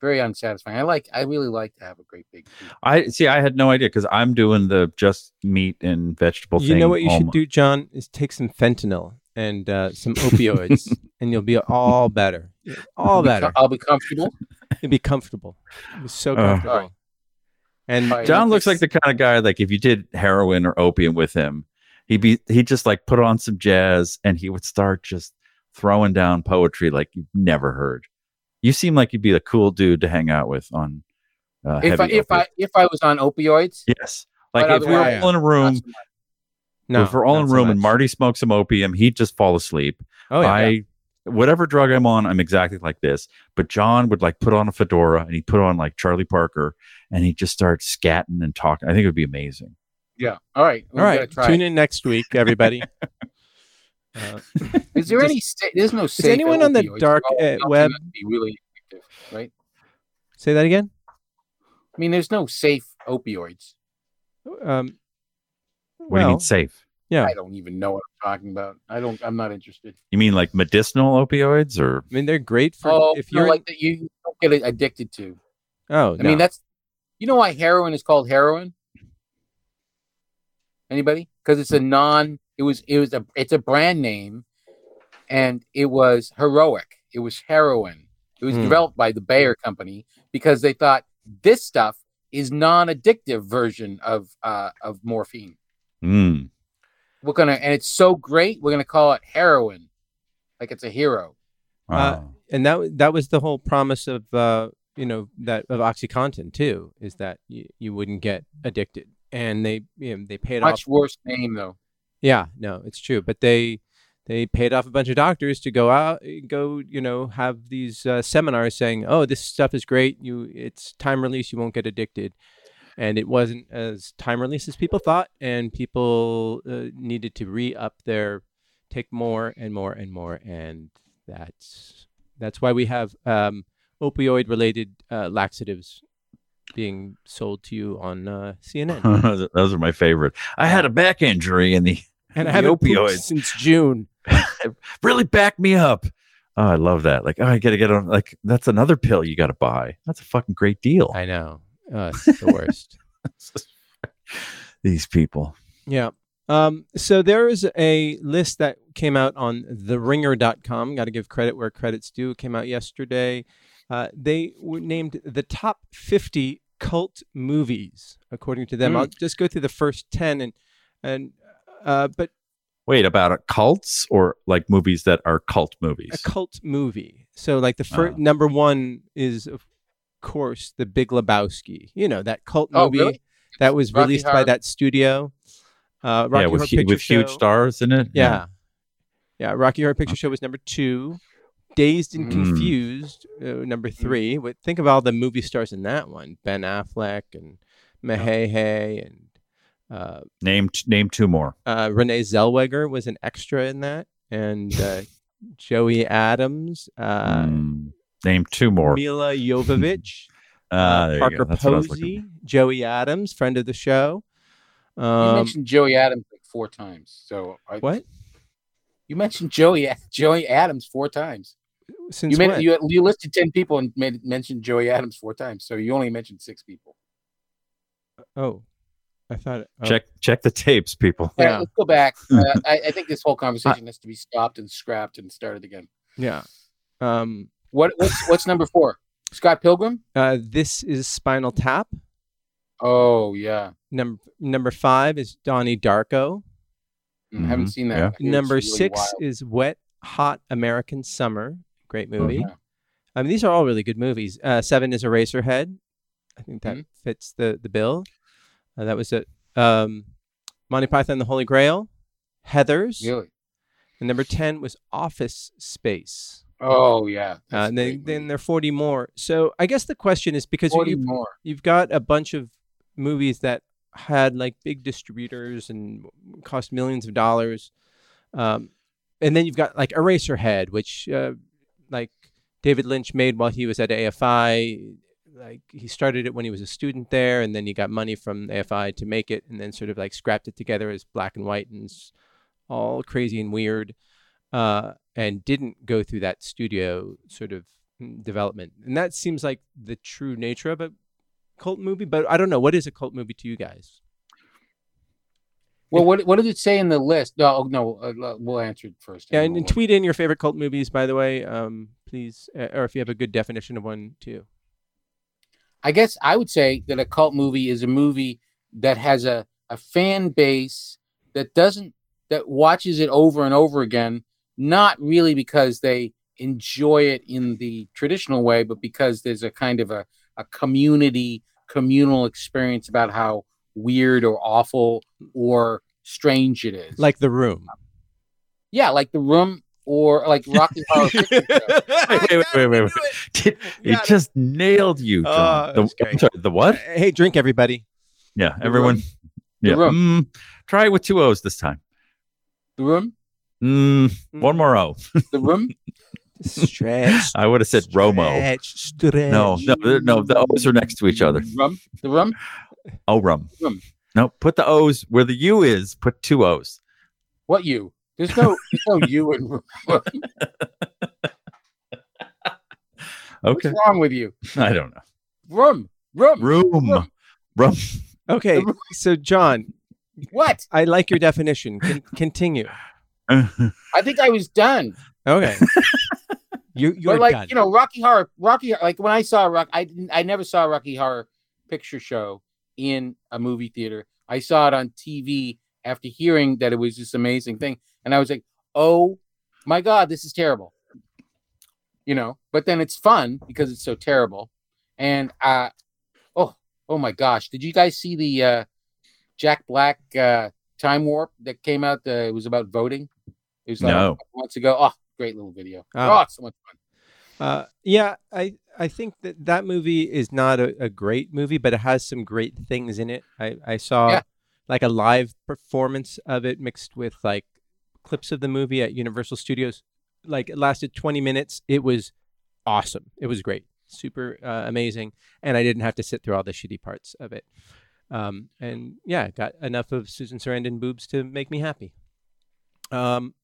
very unsatisfying. I like, I really like to have a great big. Poop. I see. I had no idea because I'm doing the just meat and vegetable You thing. know what you should my- do, John, is take some fentanyl and uh, some opioids, and you'll be all better. All I'll be better. I'll be comfortable. You'll be comfortable. You'll be so Uh. comfortable. Alright. And Alright. John looks like the kind of guy like if you did heroin or opium with him, he'd be he'd just like put on some jazz and he would start just throwing down poetry like you've never heard. You seem like you'd be a cool dude to hang out with on. Uh, if I heavy if I if I was on opioids, yes, like if we were all in a room, so no, if we're all in not a so room and. Marty smokes some opium, he'd just fall asleep. oh yeah, I whatever drug I'm on, I'm exactly like this. But John would like put on a fedora and he'd put on like Charlie Parker and he'd just start scatting and talking. I think it would be amazing. yeah. All right, all right. Tune in next week, everybody. uh, Is there Just- any? Sa- there's no. safe anyone on the dark, uh, web- Be really addictive, right? say that again. I mean, there's no safe opioids. Um, What do you mean safe? Yeah. I don't even know what I'm talking about. I don't. I'm not interested. You mean like medicinal opioids or I mean, they're great for oh, if you're. like that, you don't get addicted to. oh, I mean, that's you know why heroin is called heroin. Anybody? Because it's a non. It was. It was a. It's a brand name, and it was heroic. It was heroin. It was Hmm. developed by the Bayer company because they thought this stuff is non-addictive version of uh, of morphine. Mm. We're gonna, and it's so great. We're gonna call it heroin, like it's a hero. Uh, Wow. and that that was the whole promise of uh, you know that of OxyContin too, is that you, you wouldn't get addicted, and they you know, they paid off. Much off. worse name though. Yeah, no, it's true, but they they paid off a bunch of doctors to go out, go you know have these uh, seminars saying, oh, this stuff is great. You, it's time release. You won't get addicted. And it wasn't as time release as people thought, and people uh, needed to re up their take more and more and more, and that's that's why we have um, opioid related uh, laxatives being sold to you on uh, CNN. Those are my favorite. I had a back injury and the and I haven't opioids. since June. really backed me up. Oh, I love that. Like, oh, I got to get on. Like, that's another pill you got to buy. That's a fucking great deal. I know. Uh, it's the worst. These people. Yeah. Um, so there is a list that came out on theringer.com. Got to give credit where credit's due. It came out yesterday. Uh, they were named the top 50 cult movies, according to them. Hmm. I'll just go through the first 10 and, and, uh, but Wait, about uh, cults or like movies that are cult movies? a cult movie. So like the first Ah. number one is of course the Big Lebowski. You know, that cult Oh, movie really? that was Rocky released by that studio. Uh, Rocky yeah, with, Horror Picture with huge Show. stars in it. Yeah. Yeah. Rocky Horror Picture Show was number two. Dazed and Mm. Confused, uh, number three. What Think of all the movie stars in that one Ben Affleck and Mahehe and uh, Name t- name two more. uh, Renee Zellweger was an extra in that. And uh, Joey Adams, uh, Mm, name two more. Milla Jovovich, Ah, uh, Parker go. That's what I was looking Posey, Joey Adams, friend of the show. You Um, mentioned Joey Adams like four times. So I, what? You mentioned Joey Joey Adams four times. Since You, made, when? you you listed ten people and made, mentioned Joey Adams four times. So you only mentioned six people. oh, I thought. Oh, Check check the tapes, people. All right, Yeah. let's go back. Uh, I, I think this whole conversation has to be stopped and scrapped and started again. Yeah. Um, What what's what's number four? Scott Pilgrim. uh, this is Spinal Tap. Oh yeah, Number number five is Donnie Darko. Mm, haven't Mhm, seen that. yeah. I hear it's Number really six wild. is Wet Hot American Summer. Great movie. Yeah. I mean, these are all really good movies. Uh, seven is Eraserhead. I think that Mhm. fits the the bill. Uh, that was it. Um, Monty Python and the Holy Grail. Heather's. Really? And number ten was Office Space. Oh yeah. Uh, and then, then there are 40 more. So I guess the question is because forty you, more. you've got a bunch of movies that had like big distributors and cost millions of dollars. Um, and then you've got like Eraserhead, which uh, like David Lynch made while he was at AFI. Like he started it when he was a student there, and then he got money from AFI to make it, and then sort of like scrapped it together as black and white and all crazy and weird, uh, and didn't go through that studio sort of mm, development. And that seems like the true nature of a cult movie. But I don't know what is a cult movie to you guys. Well, what what did it say in the list? No, no, uh, we'll answer it first. Yeah, and and, and tweet in your favorite cult movies, by the way, um, please, uh, or if you have a good definition of one too. I guess I would say that a cult movie is a movie that has a, a fan base that doesn't that watches it over and over again, not really because they enjoy it in the traditional way, but because there's a kind of a, a community communal experience about how weird or awful or strange it is. Like The Room. yeah, like the room or like Rocky Horror Picture Show. Wait, wait, wait, wait, wait. Did- it got it. just nailed you, John. that the. I'm sorry, the what? Hey, drink everybody. Yeah, The everyone. Room. The Yeah. Room. Mm, try it with two O's this time. The room, Mm, one more O. the room. Stretch. I would have said Romo. Stretch, stretch. No, no, no. The O's are next to each other. Rum, the rum. Oh, rum. Rum. No, put the O's where the U is. Put two O's. What you? There's no, there's no you in room. Okay. What's wrong with you? I don't know. Room, room. Room. Rum. Okay, so John, What? I like your definition. Con- continue. I think I was done. Okay. you you're but like done. you know, Rocky Horror, Rocky. Like when I saw Rock, I. I never saw Rocky Horror Picture Show in a movie theater. I saw it on TV after hearing that it was this amazing thing, and I was like, "Oh my god, this is terrible." You know, but then it's fun because it's so terrible, and uh, oh, oh my gosh, did you guys see the uh, Jack Black uh, Time Warp that came out? Uh, it was about voting. It was like No. a couple months ago. Oh, great little video. Oh. oh so much fun. Uh, yeah, I I think that that movie is not a, a great movie, but it has some great things in it. I I saw Yeah. like a live performance of it mixed with like clips of the movie at Universal Studios. Like it lasted 20 minutes. It was awesome. It was great, super uh, amazing, and I didn't have to sit through all the shitty parts of it. Um, and yeah, got enough of Susan Sarandon boobs to make me happy. Um,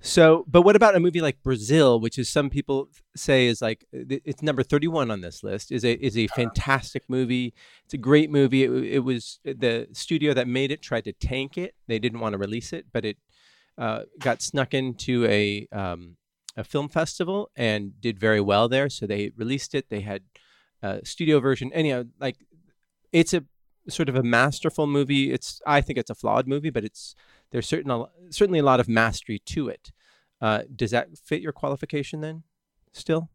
so, but what about a movie like Brazil, which is some people say is like it's number thirty-one on this list? is a is a fantastic movie. It's a great movie. It, it was the studio that made it tried to tank it. They didn't want to release it, but it uh, got snuck into a um, a film festival and did very well there. So they released it. They had a studio version. Anyhow, like it's a sort of a masterful movie. It's I think it's a flawed movie, but it's there's certain certainly a lot of mastery to it. Uh, does that fit your qualification then? Still,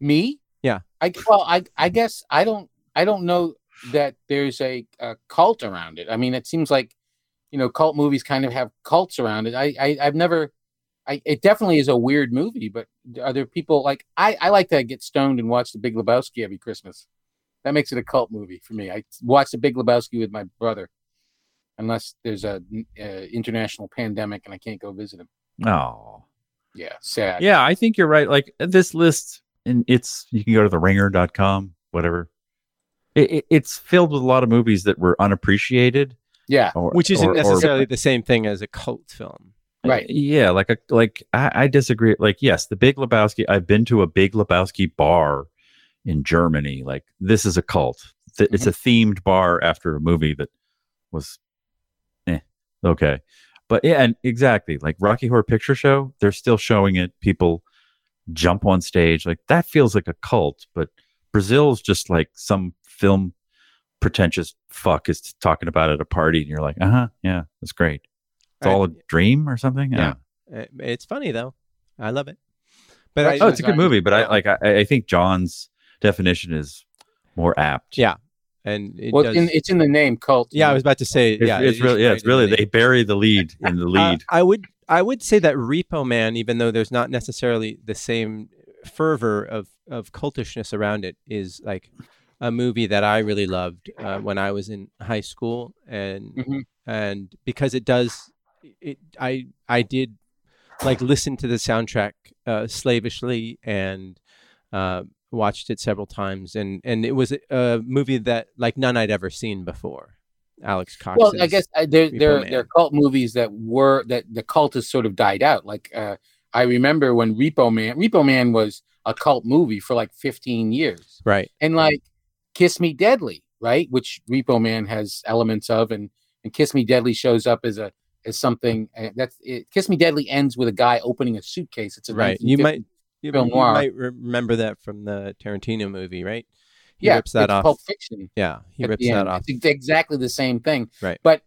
Me? Yeah. I well, I I guess I don't I don't know that there's a, a cult around it. I mean, it seems like you know cult movies kind of have cults around it. I, I I've never. I, it definitely is a weird movie, but are there people like I, I like to get stoned and watch The Big Lebowski every Christmas. That makes it a cult movie for me. I watch The Big Lebowski with my brother, unless there's a uh, international pandemic and I can't go visit him. Oh. Yeah, sad. Yeah, I think you're right. Like this list, and it's you can go to the ringer.com, whatever. It, it, it's filled with a lot of movies that were unappreciated. yeah, Or, which isn't or- or- necessarily the same thing as a cult film. right. Yeah, like a like I, I disagree. Like, yes, the Big Lebowski. I've been to a Big Lebowski bar in Germany. Like, this is a cult. Th- It's a themed bar after a movie that was, okay. But yeah, and exactly like Rocky Horror Picture Show. They're still showing it. People jump on stage. Like that feels like a cult. But Brazil's just like some film pretentious fuck is talking about at a party, and you're like, uh huh, yeah, that's great. It's all a dream or something. Yeah. Uh, It's funny though. I love it. But. I, Oh, it's a good movie, but I like. I, I think John's definition is more apt. Yeah. And it Well, does. in, it's in the name cult. yeah, I was about to say. it's, yeah, it's it really. Yeah, it's in the really. They bury the lead in the Uh, lead. I would I would say that Repo Man, even though there's not necessarily the same fervor of of cultishness around it, is like a movie that I really loved uh, when I was in high school, and Mhm. and because it does, it I I did like listen to the soundtrack uh, slavishly and uh, watched it several times, and and it was a, movie that like none I'd ever seen before. Alex Cox. Well, I guess uh, there there there are cult movies that were that the cult has sort of died out. Like uh, I remember when Repo Man Repo Man was a cult movie for like 15 years, right. and like Kiss Me Deadly, right, which Repo Man has elements of, and and Kiss Me Deadly shows up as a as something uh, that's it, Kiss Me Deadly ends with a guy opening a suitcase. It's a Right. You might you, film you noir. might remember that from the Tarantino movie, right? He yeah, rips that it's off. Pulp Fiction. Yeah, he rips that off. It's exactly the same thing. Right. But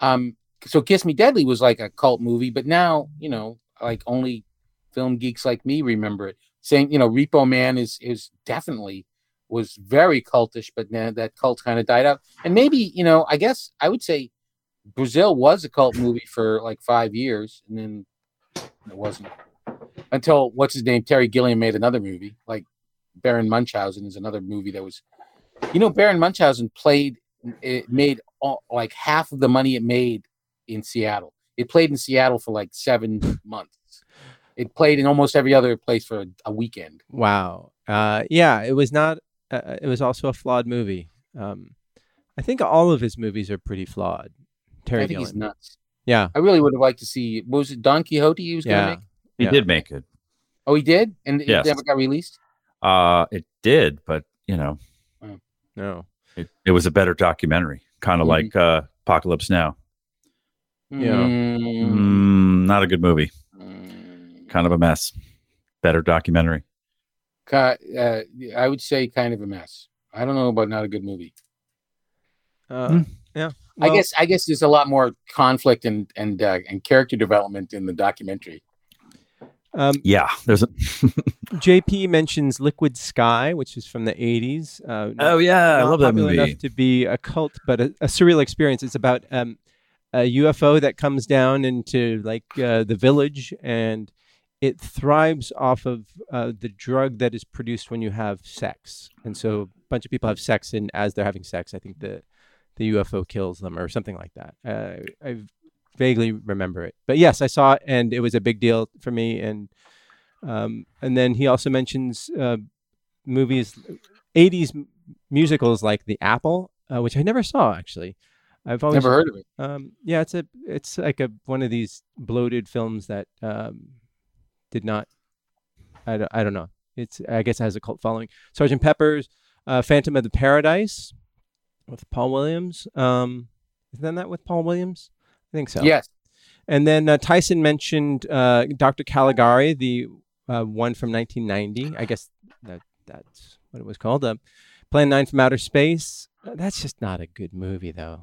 um so Kiss Me Deadly was like a cult movie, but now, you know, like only film geeks like me remember it. Saying, you know, Repo Man is is definitely was very cultish, but now that cult kind of died out. And maybe, you know, I guess I would say Brazil was a cult movie for like five years, and then it wasn't until what's his name Terry Gilliam made another movie. Like Baron Munchausen is another movie that was, you know, Baron Munchausen played it made all, like half of the money it made in Seattle. It played in Seattle for like seven months. It played in almost every other place for a, a weekend. Wow. Uh, yeah, it was not. Uh, it was also a flawed movie. Um, I think all of his movies are pretty flawed. Terry I think he's nuts. Yeah. I really would have liked to see. Was it Don Quixote? He was going to make. He Yeah. did make it. Oh, he did, and Yes. it never got released. Uh, it did, but you know, No. it, it was a better documentary, kind of Mhm. like uh, Apocalypse Now. Yeah. Mm, Mm, not a good movie. mm. Kind of a mess. Better documentary. Uh, I would say kind of a mess. I don't know about not a good movie. Uh, Hmm. Yeah. I guess I guess there's a lot more conflict and and uh, and character development in the documentary. Um, Yeah, there's a. JP mentions Liquid Sky, which is from the 80s. Uh, oh yeah, I love that movie. enough to be a cult, but a, a surreal experience. It's about um, a UFO that comes down into like uh, the village, and it thrives off of uh, the drug that is produced when you have sex. And so a bunch of people have sex, and as they're having sex, I think the the UFO kills them or something like that. Uh, I vaguely remember it, but yes, I saw it, and it was a big deal for me. And um, and then he also mentions uh, movies, 80s musicals like The Apple, uh, which I never saw actually. I've always Never heard of it. Um, yeah, it's a it's like a one of these bloated films that um, did not. I don't, I don't know. It's I guess it has a cult following. Sergeant Pepper's uh, Phantom of the Paradise with Paul Williams. Um, isn't that with Paul Williams? I think so. Yes. And then uh, Tyson mentioned uh, Dr. Caligari, the uh, one from 1990. I guess that that's what it was called. Uh, Plan 9 from Outer Space. Uh, that's just not a good movie, though.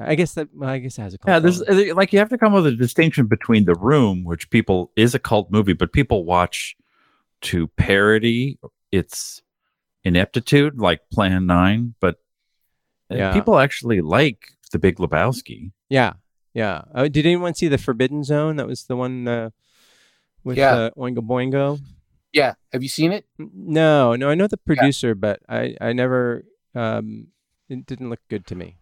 I guess that well, I guess it has a cult Yeah, there's following. uh, like you have to come with a distinction between The Room, which people is a cult movie, but people watch to parody its ineptitude, like Plan Nine. But uh, Yeah. people actually like The Big Lebowski. Yeah, yeah. Uh, did anyone see the Forbidden Zone? That was the one uh, with Yeah. uh, Oingo Boingo. Yeah. Have you seen it? No, no. I know the producer, but I I never. Um, it didn't look good to me.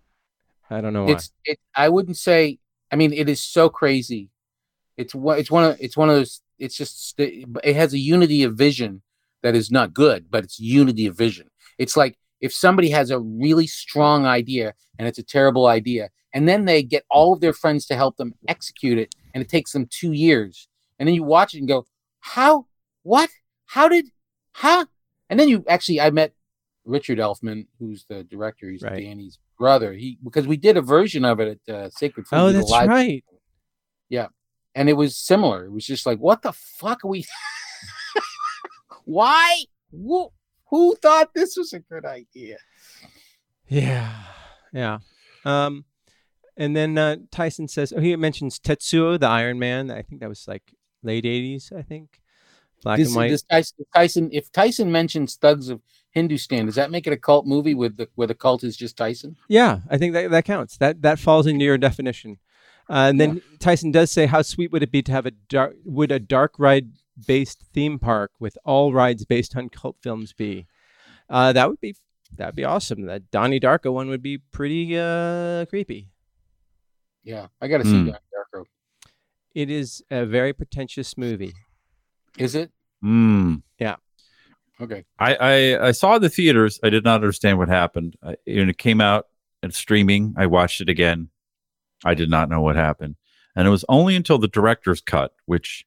I don't know why. It's it. I wouldn't say. I mean, it is so crazy. It's one. It's one of. It's one of those. It's just. It has a unity of vision that is not good, but it's unity of vision. It's like if somebody has a really strong idea and it's a terrible idea, and then they get all of their friends to help them execute it, and it takes them two years, and then you watch it and go, "How? What? How did? Huh?" And then you actually, I met Richard Elfman, who's the director. He's Right. Danny's brother. He because we did a version of it at uh, Sacred Fools. oh, We did a that's right. And it was similar. It was just like, what the fuck are we? Why? Who, who thought this was a good idea? Yeah, yeah. Um, and then uh, Tyson says, oh, he mentions Tetsuo, the Iron Man. I think that was like late '80s. I think black This, and white. this Tyson, Tyson, if Tyson mentions Thugs of Hindustan, does that make it a cult movie with the where the cult is just Tyson? Yeah, I think that that counts. That that falls into your definition. Uh, and then Tyson does say, "How sweet would it be to have a dark would a dark ride based theme park with all rides based on cult films be?" Uh, that would be that'd be awesome. That Donnie Darko one would be pretty uh, creepy. Yeah, I got to see Hmm. Donnie Darko. It is a very pretentious movie. Is it Mm. Yeah. Okay? I, I I saw the theaters. I did not understand what happened. I, and it came out and streaming. I watched it again. I did not know what happened, and it was only until the director's cut, which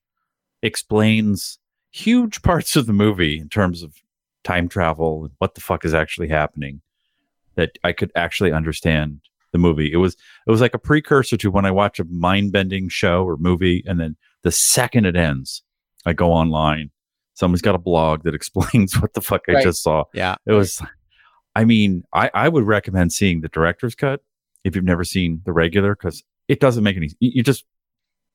explains huge parts of the movie in terms of time travel and what the fuck is actually happening, that I could actually understand the movie. It was it was like a precursor to when I watch a mind bending show or movie, and then the second it ends, I go online. Someone's got a blog that explains what the fuck I just saw. Yeah. It was, I mean, I, I would recommend seeing the director's cut if you've never seen the regular because it doesn't make any, you just,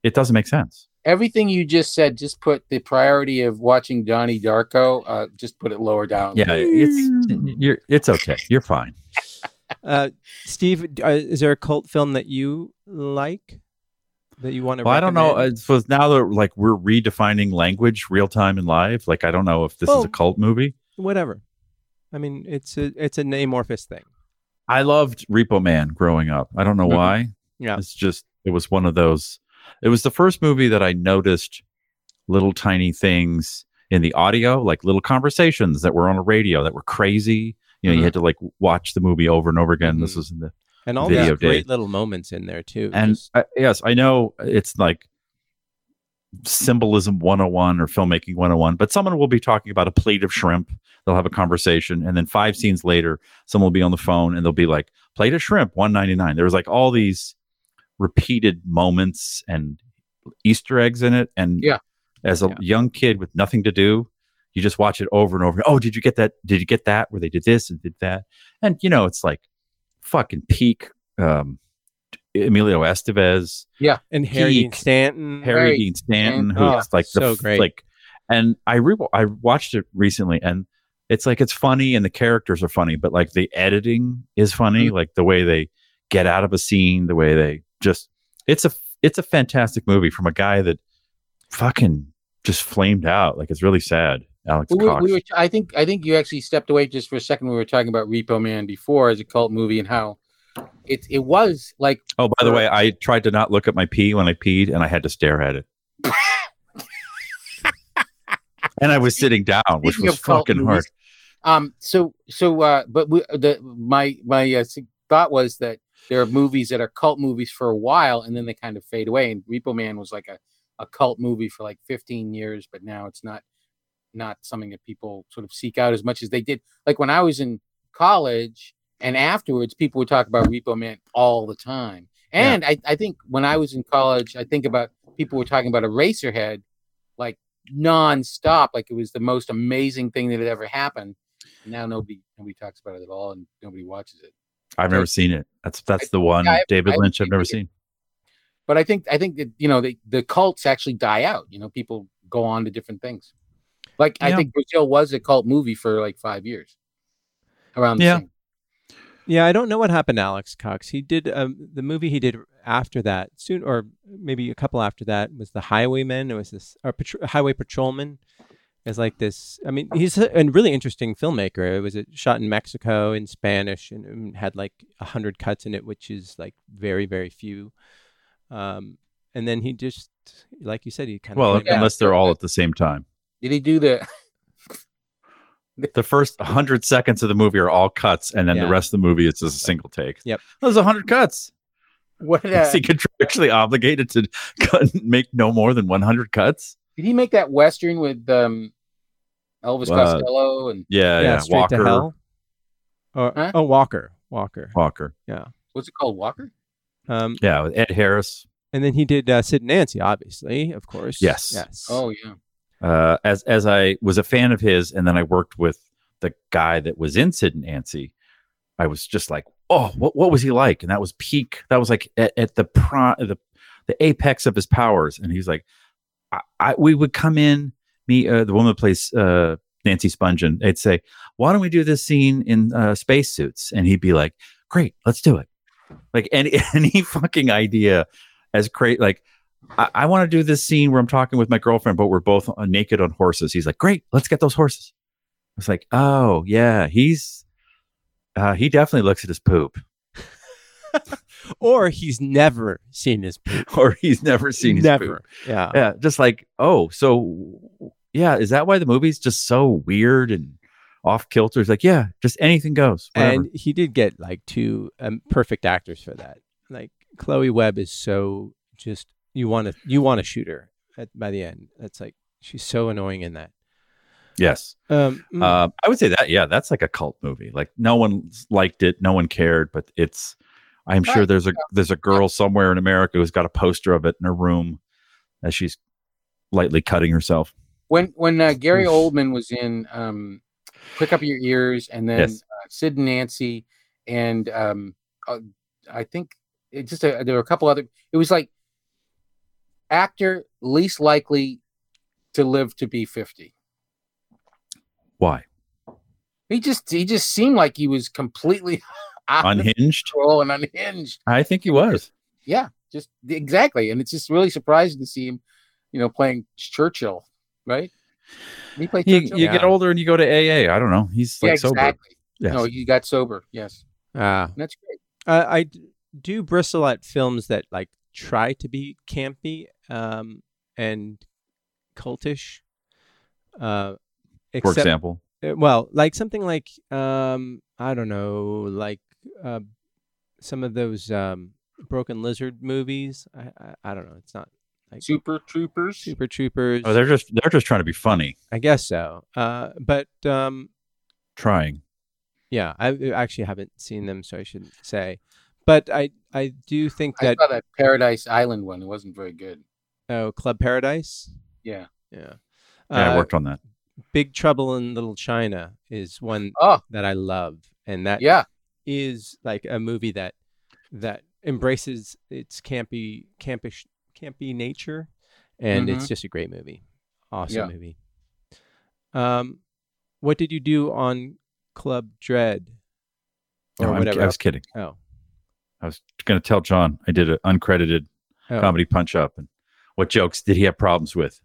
it doesn't make sense. Everything you just said, just put the priority of watching Donnie Darko. Uh, just put it lower down. Yeah, it's, you're, it's okay. You're fine. Uh, Steve, uh, is there a cult film that you like that you want to? Well, I don't know. I suppose now that like we're redefining language real time and live, like I don't know if this is a cult movie. Whatever. I mean, it's a it's an amorphous thing. I loved Repo Man growing up. I don't know Mhm. why. Yeah. It's just it was one of those. It was the first movie that I noticed little tiny things in the audio, like little conversations that were on a radio that were crazy. You know, you Mhm. had to like watch the movie over and over again. This Mhm. was in the And all Video these great day. little moments in there too. and Just- uh, yes, I know it's like symbolism 101 or filmmaking 101, but someone will be talking about a plate of shrimp. They'll have a conversation, and then five scenes later, someone will be on the phone and they'll be like, "Plate of shrimp, 199." There was like all these repeated moments and Easter eggs in it, and Yeah. as a Yeah. young kid with nothing to do. You just watch it over and over. Oh, did you get that? Did you get that? Where they did this and did that? And you know, it's like fucking peak um, Emilio Estevez, Yeah, and Harry Dean Stanton. Harry Harry Dean Stanton, Stanton. who's like the so great. like, and I re- I watched it recently, and it's like it's funny and the characters are funny, but like the editing is funny, like the way they get out of a scene, the way they just it's a it's a fantastic movie from a guy that fucking just flamed out. Like it's really sad, Alex We, Cox. we were, I think I think you actually stepped away just for a second. We were talking about Repo Man before as a cult movie and how it it was like oh, by the way, I tried to not look at my pee when I peed, and I had to stare at it. and I was sitting down, which Speaking was fucking hard. Um. So so uh. But we, the my my uh, thought was that there are movies that are cult movies for a while and then they kind of fade away. And Repo Man was like a a cult movie for like 15 years, but now it's not not something that people sort of seek out as much as they did. Like when I was in college and afterwards, people would talk about Repo Man all the time. Yeah. And I, I think when I was in college, I think about people were talking about Eraserhead like nonstop, like it was the most amazing thing that had ever happened. And now nobody nobody talks about it at all, and nobody watches it. I've never seen it. That's that's the one I- David I- Lynch I've never seen. But I think I think that you know the the cults actually die out. You know, people go on to different things. Like I think Brazil was a cult movie for like five years. Around the Yeah. same. Yeah, I don't know what happened to Alex Cox. He did um, the movie he did after that, soon or maybe a couple after that was the Highwayman. It was this or Patr- Highway Patrolman. It's like this. I mean, he's a, a really interesting filmmaker. It was uh, shot in Mexico in Spanish and, and had like a hundred cuts in it, which is like very very few. Um, and then he just, like you said, he kind Well, of Yeah. unless they're all at the same time. Did he do the? The first hundred seconds of the movie are all cuts, and then Yeah. the rest of the movie is just a single take. Yep. those a hundred cuts. What did, Is uh, he contractually obligated to cut, make no more than 100 cuts? did he make that western with um, Elvis Uh, Costello and Yeah, yeah, yeah. straight Walker, to hell. Or, Huh? Oh, Walker, Walker. Walker. Yeah. What's it called? Walker. Um, Yeah, with Ed Harris. and then he did uh, Sid and Nancy, obviously, of course. Yes. yes. Oh yeah. Uh, as as I was a fan of his, and then I worked with the guy that was in Sid and Nancy. I was just like, oh, what what was he like? And that was peak. That was like at, at the pro the the apex of his powers. And he's like, I, I we would come in, me uh, the woman that plays uh, Nancy Spungen. They'd say, why don't we do this scene in uh, spacesuits? And he'd be like, great, let's do it. Like any any fucking idea. as great. Like, I, I want to do this scene where I'm talking with my girlfriend, but we're both uh, naked on horses. He's like, great, let's get those horses. I was like, oh yeah, he's uh, he definitely looks at his poop, or he's never seen his poop. or he's never seen his never. poop. Yeah. Yeah, just like, oh, so yeah, is that why the movie's just so weird and off kilter? It's like, yeah, just anything goes. whatever. And he did get like two um, perfect actors for that. Like Chloe Webb is so just you want to you want to shoot her at, by the end. That's like she's so annoying in that. yes. Um, mm, Uh, I would say that, yeah, that's like a cult movie. Like no one liked it, no one cared, but it's. I'm sure there's a there's a girl somewhere in America who's got a poster of it in her room as she's lightly cutting herself. When when uh, Gary. Oldman was in um, Up Your Ears, and then Yes. uh, Sid and Nancy, and um, uh, I think it just uh, there were a couple other. It was like actor least likely to live to be fifty. Why? He just he just seemed like he was completely Unhinged? and unhinged. I think he was. Yeah, just exactly, and it's just really surprising to see him, you know, playing Churchill, right? He played You, Churchill. you get older and you go to AA. I don't know. He's yeah, like sober. exactly. Yes. No, you got sober. Yes, ah. that's great. Uh, I d- do bristle at films that like try to be campy um, and cultish. Uh, For example. uh, well, like something like um, I don't know, like uh, some of those um, Broken Lizard movies. I, I I don't know. It's not like Super Troopers. Super Troopers. Oh, they're just they're just trying to be funny. I guess so. Uh, but um, Trying. yeah, I I actually haven't seen them, so I shouldn't say. But I I do think that I saw that Paradise Island one. It wasn't very good. oh Club Paradise. Yeah. Yeah. Yeah, I Uh, worked on that. Big Trouble in Little China is one Oh, that I love, and that yeah. is like a movie that that embraces its campy, campish, campy nature, and it's just a great movie. Awesome Yeah. movie. Um, what did you do on Club Dread or No, I'm- whatever? I was kidding. oh, I was going to tell John I did an uncredited oh. comedy punch up and what jokes did he have problems with?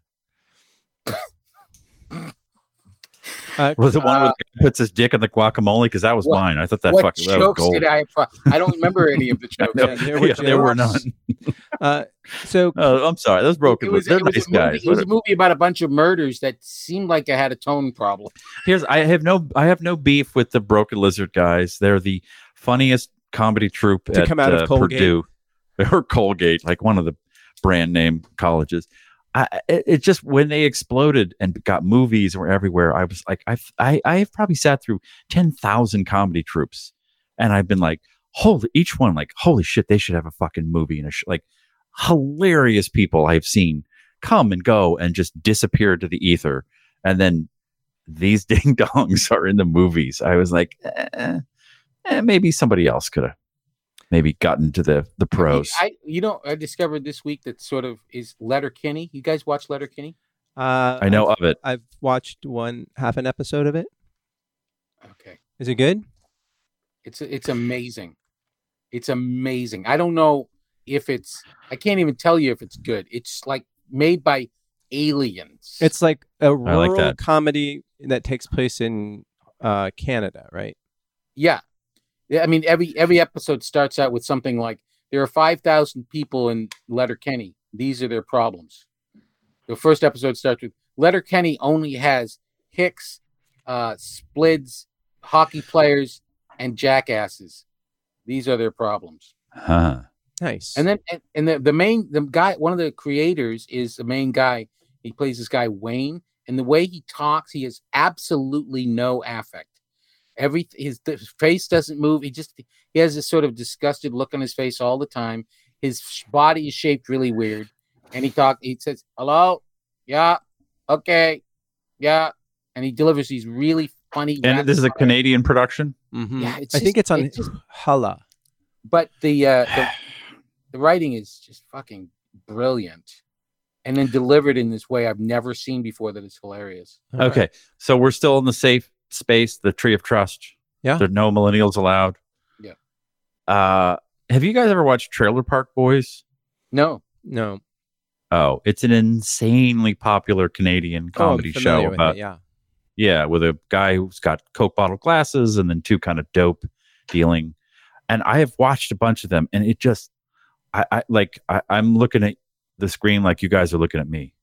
Uh, Was it one Uh, where the puts his dick in the guacamole? Because that was what- mine. I thought that what fucking that was jokes gold. did I? I don't remember any of the jokes. No, there there, were yeah, there were none. uh, so Oh, I'm sorry. Those broken. It was, They're it was nice a movie, it was a movie about a bunch of murders that seemed like I had a tone problem. Here's I have no I have no beef with the Broken Lizard guys. They're the funniest comedy troupe To at come out of uh, Colgate. Purdue or Colgate, like one of the brand name colleges. I, it, just when they exploded and got movies were everywhere, I was like, I've, I I have probably sat through ten thousand comedy troupes, and I've been like, holy, each one like, holy shit, they should have a fucking movie and a sh-. like hilarious people I've seen come and go and just disappear to the ether, and then these ding dongs are in the movies. I was like, eh, eh, maybe somebody else could have maybe gotten to the the pros. I, you know, I discovered this week that sort of is Letterkenny. You guys watch Letterkenny? uh, I know I've, of it. I've watched one half an episode of it. Okay, Is it good? it's it's amazing. It's amazing. I don't know if it's. I can't even tell you if it's good. It's like made by aliens. It's like a like rural that. comedy that takes place in uh, Canada, right? Yeah. Yeah, I mean every every episode starts out with something like there are 5,000 people in Letterkenny. These are their problems. The first episode starts with Letterkenny only has hicks, uh splids, hockey players and jackasses. These are their problems. Huh. Nice. And then and, and the, the main the guy one of the creators is the main guy. He plays this guy Wayne and the way he talks he has absolutely no affect. Every his, his face doesn't move. He just he has this sort of disgusted look on his face all the time. His body is shaped really weird, and he talks. He says, "Hello, yeah, okay, yeah," and he delivers these really funny. And this is a rapid-fire- Canadian production. Mhm. Yeah, it's I think it's on it's just- Hala. but the uh the, the writing is just fucking brilliant and then delivered in this way i've never seen before that is hilarious All right. Okay, so we're still in the safe space, the tree of trust. Yeah. There's no millennials allowed. Yeah. Uh, have you guys ever watched Trailer Park Boys? No. No. Oh, it's an insanely popular Canadian Oh, comedy familiar show about it, yeah. Yeah, with a guy who's got Coke bottle glasses and then two kind of dope dealing. And I have watched a bunch of them and it just I, I like I, I'm looking at the screen like you guys are looking at me.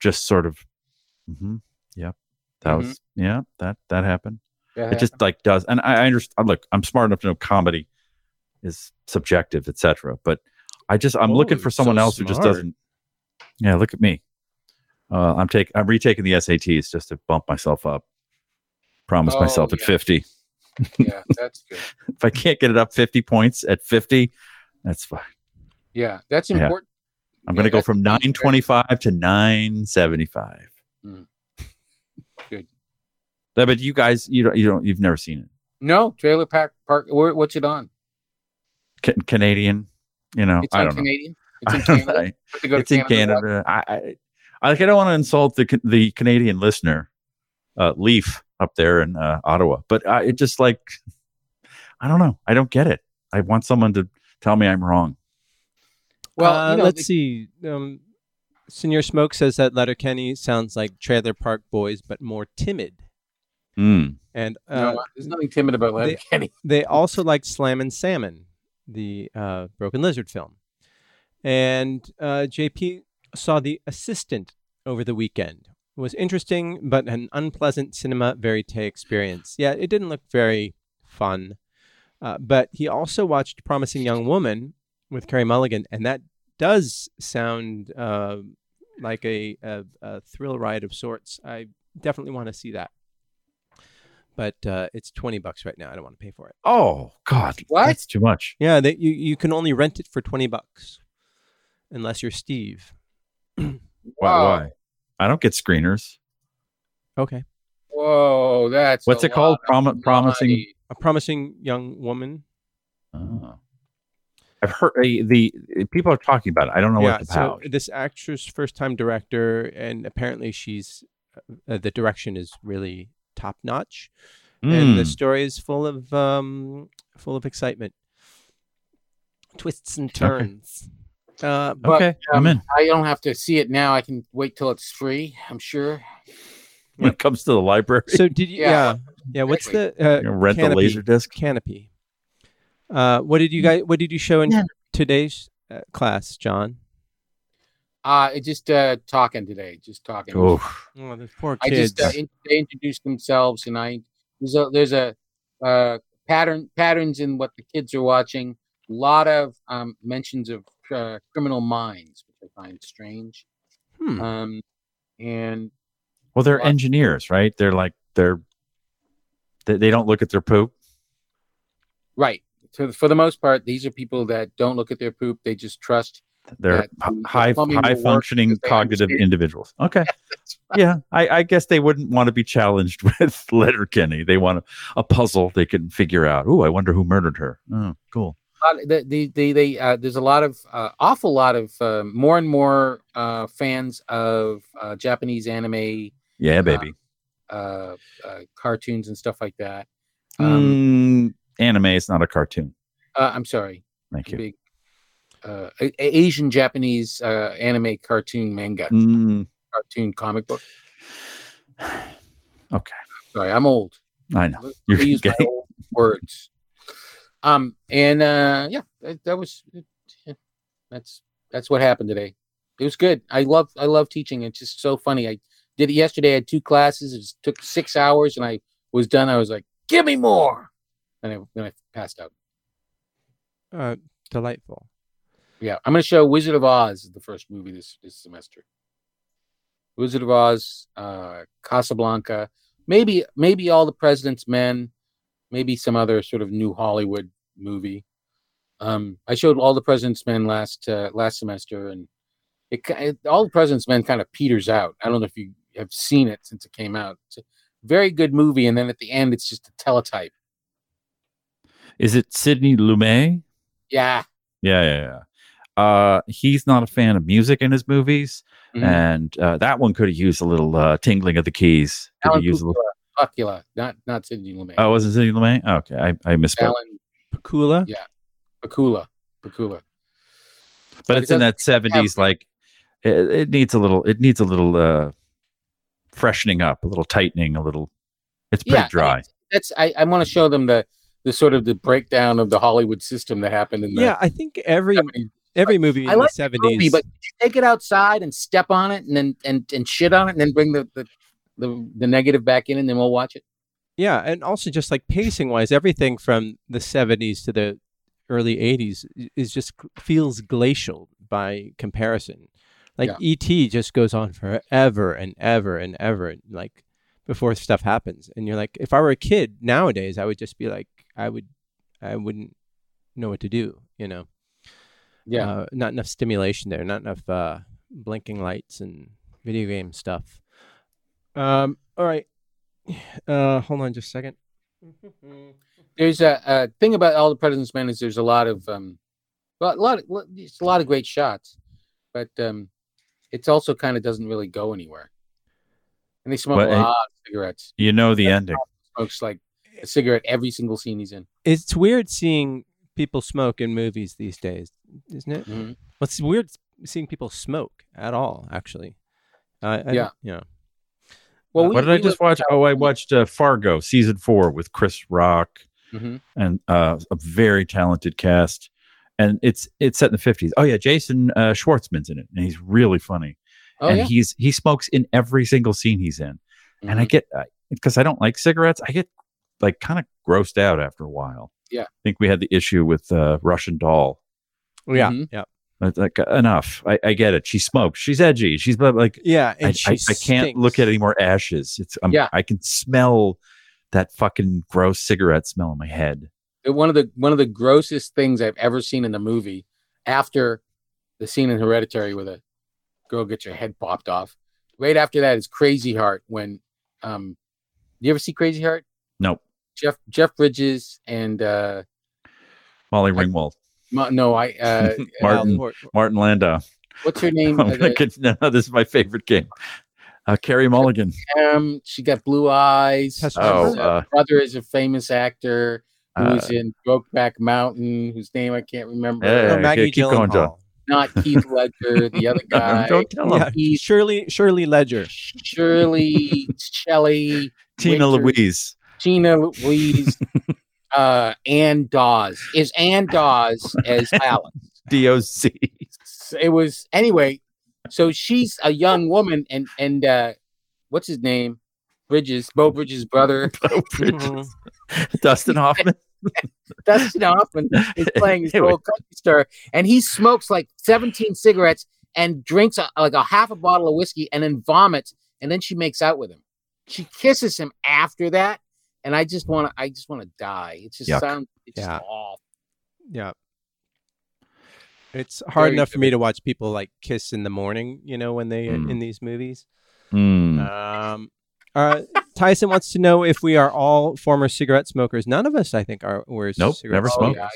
Just sort of mm-hmm, yep. That Mhm. was yeah, that that happened. Yeah, It just like does and I, I understand look, I'm smart enough to know comedy is subjective, etc. But I just I'm Oh, looking for someone so else who just doesn't Yeah, look at me. Uh, I'm taking I'm retaking the SATs just to bump myself up. Promise Oh, myself at yeah. 50. yeah, that's good. If I can't get it up 50 points at 50, that's fine. Yeah, that's Yeah. important. I'm Yeah, going to go from 925 to 975. Mm. Good. Yeah, but you guys, you don't, you don't, you've never seen it. No, Trailer Park Park. Where, what's it on? Ca- Canadian, you know, It's I don't know. Canadian. It's in don't. Canada. Have to go to it's in Canada. I, I, I like. I don't want to insult the the Canadian listener, uh, Leaf up there in uh, Ottawa, but uh, it just like, I don't know. I don't get it. I want someone to tell me I'm wrong. Well, Uh, you know, let's it- see. Um, Senor Smoke says that Letterkenny sounds like Trailer Park Boys, but more timid. Mm. And uh, no, there's nothing timid about they- Letterkenny. they also liked Slammin' Salmon, the uh, Broken Lizard film. And uh, JP saw The Assistant over the weekend. It was interesting, but an unpleasant cinema verite experience. Yeah, it didn't look very fun. Uh, but he also watched Promising Young Woman with Carey Mulligan, and that does sound uh, like a, a, a thrill ride of sorts. I definitely want to see that. But uh, it's 20 bucks right now. I don't want to pay for it. Oh God, What? that's too much. Yeah, that you, you can only rent it for 20 bucks unless you're Steve. Why? Wow. Why? I don't get screeners. Okay. Whoa, that's What's a it called? lot of Prom- promising. A promising young woman. Oh. I've heard uh, the people are talking about it. I don't know yeah, what it's so this actress first time director and apparently she's uh, the direction is really top notch and the Mm. story is full of um full of excitement. Twists and turns. Uh But, okay, I'm um, in. I don't have to see it now. I can wait till it's free. I'm sure. When it comes to the library, so did you Yeah, yeah. Yeah, what's the uh, you know, rent the laser disc. Kanopy. Uh, what did you guys? What did you show in Yeah. today's uh, class, John? Uh, just uh, talking today, just talking. Oh, Oh, the poor I just uh, in, they introduced themselves, and I there's a there's a uh, pattern patterns in what the kids are watching. A lot of um, mentions of uh, Criminal Minds, which I find strange. Hmm. Um, and well, they're Well- engineers, right? They're like they're they, they don't look at their poop. right, so for the most part, these are people that don't look at their poop; they just trust. They're the- the high high functioning cognitive understand. individuals. Okay, yeah, I, I guess they wouldn't want to be challenged with Letterkenny. They want a, a puzzle they can figure out. Oh, I wonder who murdered her. Oh, cool. A lot- The, the, the, uh, there's a lot of uh, awful lot of uh, more and more uh, fans of uh, Japanese anime, Yeah, baby. uh, uh, cartoons, and stuff like that. Um, Mm, anime is not a cartoon. uh, I'm sorry, Thank you. big uh, A- A- Asian Japanese uh, anime cartoon manga, Mm, cartoon comic book. okay, Sorry, I'm old. I know. You're me use my old words. Um, and uh, yeah, that, that was yeah, that's that's what happened today. It was good. I love I love teaching. It's just so funny. I did it yesterday. I had two classes. It took six hours, and I was done. I was like, "Give me more," and I, then I passed out. uh, delightful. Yeah, I'm going to show Wizard of Oz, the first movie this this semester. Wizard of Oz, uh, Casablanca, maybe maybe All the President's Men, maybe some other sort of new Hollywood movie. Um, I showed All the President's Men last uh, last semester, and it, it All the President's Men kind of peters out. I don't know if you have seen it since it came out. It's a very good movie, and then at the end, it's just a teletype. Is it Sidney Lumet? Yeah, Yeah, yeah, yeah. Uh, he's not a fan of music in his movies, Mhm. and uh, that one could have used a little uh, tingling of the keys. Could Alan have used a little. Pakula, Pakula, not not Sidney Lumet. Oh, was it Sidney Lumet? Okay, I, I misspoke. Alan Pakula. Yeah, Pakula, Pakula. but But it's it in that seventies. Like it, it needs a little. It needs a little uh, freshening up, a little tightening, a little. It's pretty Yeah, dry. That's I, I want to show them the the sort of the breakdown of the Hollywood system that happened in the Yeah, I think every 70s. Every movie in like the seventies. but take it outside and step on it and then and, and shit on it and then bring the, the the the negative back in and then we'll watch it. Yeah, and also just like pacing wise, everything from the '70s to the early '80s is just feels glacial by comparison. Like Yeah. ET just goes on forever and ever and ever, and like before stuff happens. And you're like, if I were a kid nowadays, I would just be like, I would, I wouldn't know what to do. You know, Yeah. uh, not enough stimulation there, not enough uh, blinking lights and video game stuff. Um, all right, uh, hold on just a second. there's a, a thing about all the president's men is there's a lot of um well, a lot of it's a lot of great shots but um it's also kind of doesn't really go anywhere and they smoke But, a lot of cigarettes You know the ending. smokes like a cigarette every single scene he's in It's weird seeing people smoke in movies these days, isn't it? Mhm. Well, it's weird seeing people smoke at all, actually. Uh, I- Yeah. yeah. well Uh, we, what did I just live- watch? Oh, I watched uh, Fargo season four with Chris Rock Mhm. and uh, a very talented cast. And it's it's set in the fifties. Oh yeah, Jason uh, Schwartzman's in it, and he's really funny. oh and yeah he's he smokes in every single scene he's in. And I Mhm. get because I don't like cigarettes, I get like kind of grossed out after a while. Yeah. I think we had the issue with uh, Russian Doll. Yeah. Mhm. Yeah. Like enough. I, I get it. She smokes. She's edgy. She's but like Yeah. And I, she I, I can't look at any more ashes. It's um, Yeah. I can smell that fucking gross cigarette smell in my head. Uh, one of the one of the grossest things I've ever seen in the movie after the scene in Hereditary where the girl gets her head popped off. Right after that is Crazy Heart when um you ever see Crazy Heart? Nope. Jeff Jeff Bridges and uh Molly I- Ringwald, Ma- no I uh Martin Well, Martin Landau. what's her name? I'm Uh, gonna get- no, this is my favorite game. Uh, Carey Mulligan. um, she got blue eyes. Oh, Her uh, brother is a famous actor who's uh, in Brokeback Mountain, whose name I can't remember. Yeah, Oh, yeah, Maggie keep going, John. Not Keith Ledger, the other guy. Don't tell him. Yeah, Shirley Shirley Ledger. Shirley, Shelley, Tina Winter- Louise. Tina Louise, uh, Ann Dawes. Is Ann Dawes as Alice? DOC. It was anyway. So she's a young woman, and and uh, what's his name? Bridges, Beau Bridges' brother, Mhm. Dustin Hoffman. Dustin Hoffman, is playing his Anyway. old country star, and he smokes like 17 cigarettes and drinks a, like a half a bottle of whiskey, and then vomits, and then she makes out with him. She kisses him after that, and I just want to, I just want to die. It just Yuck. sounds, it's just Yeah. awful. Yeah. It's hard Very enough for me to watch people like kiss in the morning, you know, when they Mm. in these movies. Hmm. Um, uh, Tyson wants to know if we are all former cigarette smokers. None of us, I think, are. Were Nope, cigarette never Oh, smoked. yeah,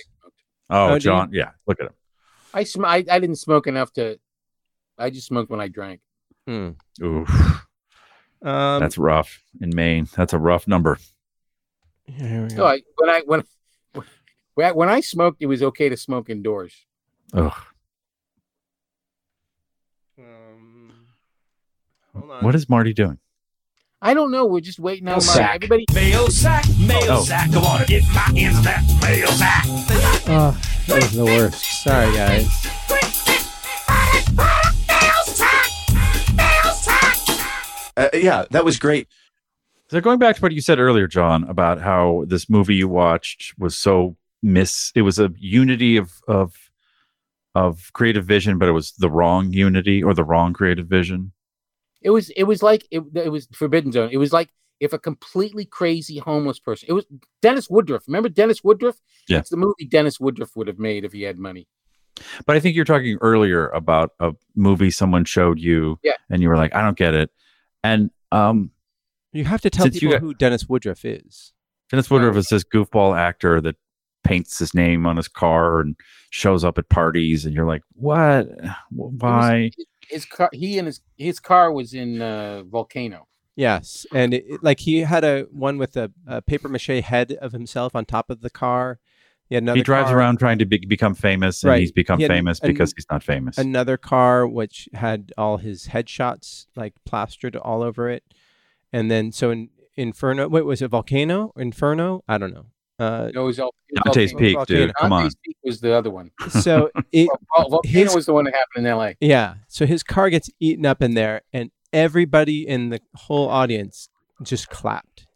oh, Oh. John. Yeah, look at him. I, sm- I I didn't smoke enough to. I just smoked when I drank. Hmm. Oof, Um, that's rough in Maine. That's a rough number. Here we So go. I when I when when when I smoked, it was okay to smoke indoors. Ugh. Um, hold on. What is Marty doing? I don't know. We're just waiting on my, Sack. everybody. Mail sack, mail Oh. sack. Come on, get my ends that mail sack. Oh, that was the worst. Sorry, guys. Uh, yeah, that was great. So going back to what you said earlier, John, about how this movie you watched was so miss. It was a unity of of of creative vision, but it was the wrong unity or the wrong creative vision. It was it was like it, it was Forbidden Zone. It was like if a completely crazy homeless person. It was Dennis Woodruff. Remember Dennis Woodruff? Yeah. It's the movie Dennis Woodruff would have made if he had money. But I think you're talking earlier about a movie someone showed you, Yeah. and you were like, I don't get it. And um, You have to tell Since people got- who Dennis Woodruff is. Dennis Woodruff is this goofball actor that paints his name on his car and shows up at parties, and you're like, what? Why? His, his car. He and his his car was in uh, Volcano. Yes, and it, it- like he had a one with a, a paper mache head of himself on top of the car. He had another he drives car, around trying to be, become famous, and Right. he's become He famous an- because he's not famous. another car which had all his headshots like plastered all over it, and then so in Inferno, wait, was it Volcano? Inferno? I don't know. Uh, No, it was, El- it was Dante's Volcano. Peak, Volcano. dude. Come on. Dante's Peak was the other one. so it, Vol- Volcano His- was the one that happened in L.A. Yeah. So his car gets eaten up in there, and everybody in the whole audience just clapped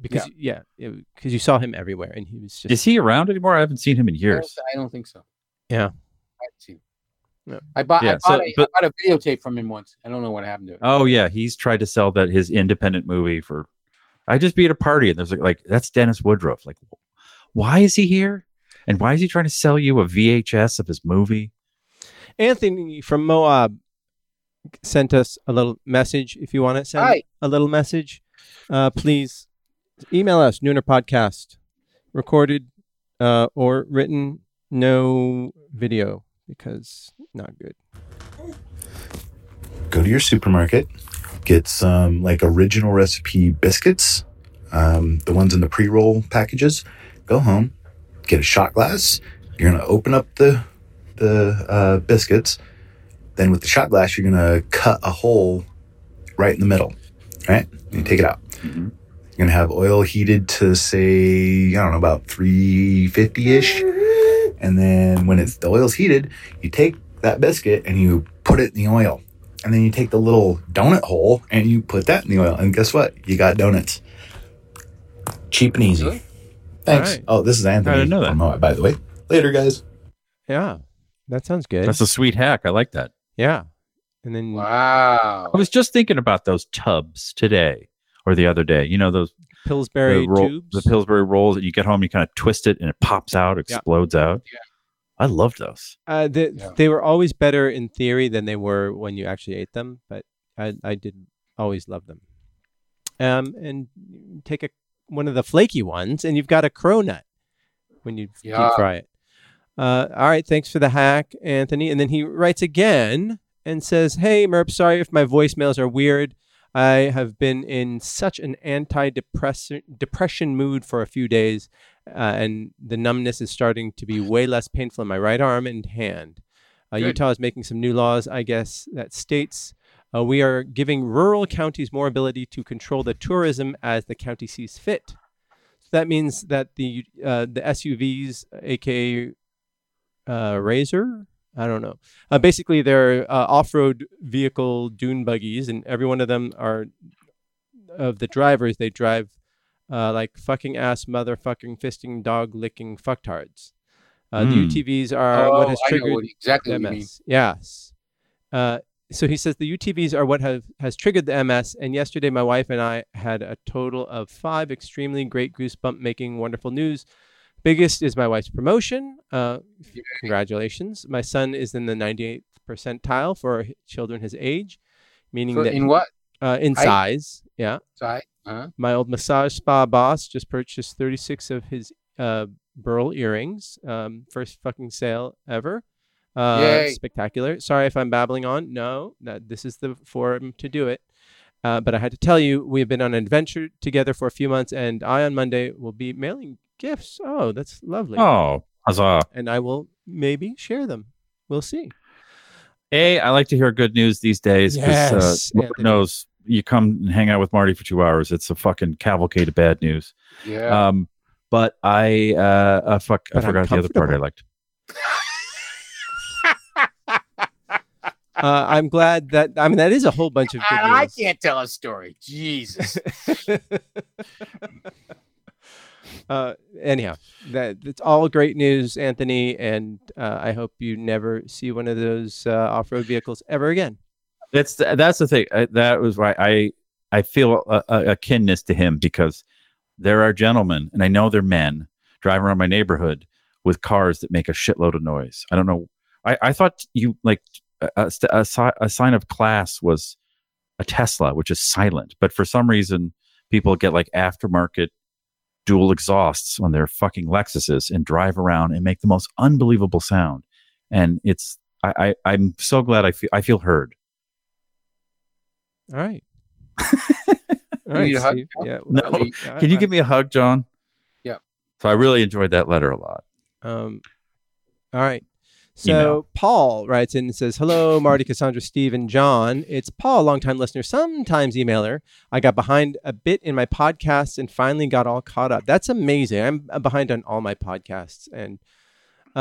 because yeah, because you saw him everywhere, and he was just Is he around anymore? I haven't seen him in I don't, years. I don't think so. Yeah. I. Yeah. I bought. Yeah, I, so- bought a, but- I bought a videotape from him once. I don't know what happened to it. Oh yeah, he's tried to sell that his independent movie for. I just be at a party and there's like, like that's Dennis Woodruff. Like, why is he here? And why is he trying to sell you a VHS of his movie? Anthony from Moab sent us a little message. If you want to send Hi. a little message, uh, please email us Nooner Podcast, recorded uh, or written, no video because not good. go to your supermarket, get some like original recipe biscuits, um, the ones in the pre roll packages. Go home, get a shot glass. You're gonna open up the the uh, biscuits. Then with the shot glass, you're gonna cut a hole right in the middle. Right, you take it out. Mhm. You're gonna have oil heated to say I don't know about 350 ish, and then when it's the oil's heated, you take that biscuit and you put it in the oil and then you take the little donut hole and you put that in the oil, and guess what? You got donuts. Cheap and easy. Really? Thanks. Alright. Oh, this is Anthony. I didn't know that. Moab, by the way. Later, guys. Yeah, that sounds good. That's a sweet hack. I like that. yeah, and then Wow. I was just thinking about those tubs today or the other day. You know those Pillsbury the, roll- tubes. the Pillsbury rolls that you get home, you kind of twist it and it pops out, explodes out. Yeah. I loved those. Uh, the, Yeah. They were always better in theory than they were when you actually ate them, but I, I did always love them. Um, and take a one of the flaky ones, and you've got a cronut when you deep fry it. Uh, all right, thanks for the hack, Anthony. And then he writes again and says, "Hey, Merp, sorry if my voicemails are weird. I have been in such an anti-depression depression mood for a few days, uh, and the numbness is starting to be way less painful in my right arm and hand. Uh, Utah is making some new laws, I guess, that states uh, we are giving rural counties more ability to control the tourism as the county sees fit. So that means that the uh, the SUVs, aka uh, Razor, I don't know. Uh, basically, they're uh, off-road vehicle dune buggies, and every one of them are of the drivers. They drive uh, like fucking ass, motherfucking fisting, dog licking fucktards. Uh, Hmm. The UTVs are what Oh, has I know triggered what, exactly the what you mean. MS. Yes. Uh, so he says the UTVs are what have has triggered the MS. And yesterday, my wife and I had a total of five extremely great goosebump making wonderful news. Biggest is my wife's promotion. Uh, congratulations. My son is in the 98th percentile for children his age, meaning that in what uh, in height? size. Yeah. side? Uh-huh. My old massage spa boss just purchased 36 of his uh, burl earrings. Um, first fucking sale ever. Uh, spectacular. Sorry if I'm babbling on. No, that this is the forum to do it. Uh, but I had to tell you, we've been on an adventure together for a few months, and I on Monday will be mailing gifts. Oh, that's lovely. Oh, huzzah. And I will maybe share them. We'll see. A, I like to hear good news these days because Yes, uh, Lord knows you come and hang out with Marty for two hours. It's a fucking cavalcade of bad news. Yeah. Um, but I, uh, uh fuck, I But I'm forgot the other part I liked. Uh, I'm glad that I mean that is a whole bunch of good I, I can't tell a story. Jesus. uh, anyhow, that it's all great news, Anthony, and uh, I hope you never see one of those uh, off-road vehicles ever again. That's the, that's the thing. I, that was why I I feel a, a, a kinness to him because there are gentlemen, and I know they're men, driving around my neighborhood with cars that make a shitload of noise. I don't know. I, I thought you like a, a, a sign of class was a Tesla, which is silent, but for some reason, people get like aftermarket dual exhausts on their fucking Lexuses and drive around and make the most unbelievable sound. And it's I, I I'm so glad I feel I feel heard. All right. All You hug, Yeah. No. well, Can you give me a hug, John? Yeah. So I really enjoyed that letter a lot. Um, all right. So Email. Paul writes in and says, "Hello, Marty, Cassandra, Steve, and John. It's Paul, a longtime listener, sometimes emailer. I got behind a bit in my podcasts and finally got all caught up. That's amazing. I'm uh, behind on all my podcasts, and uh,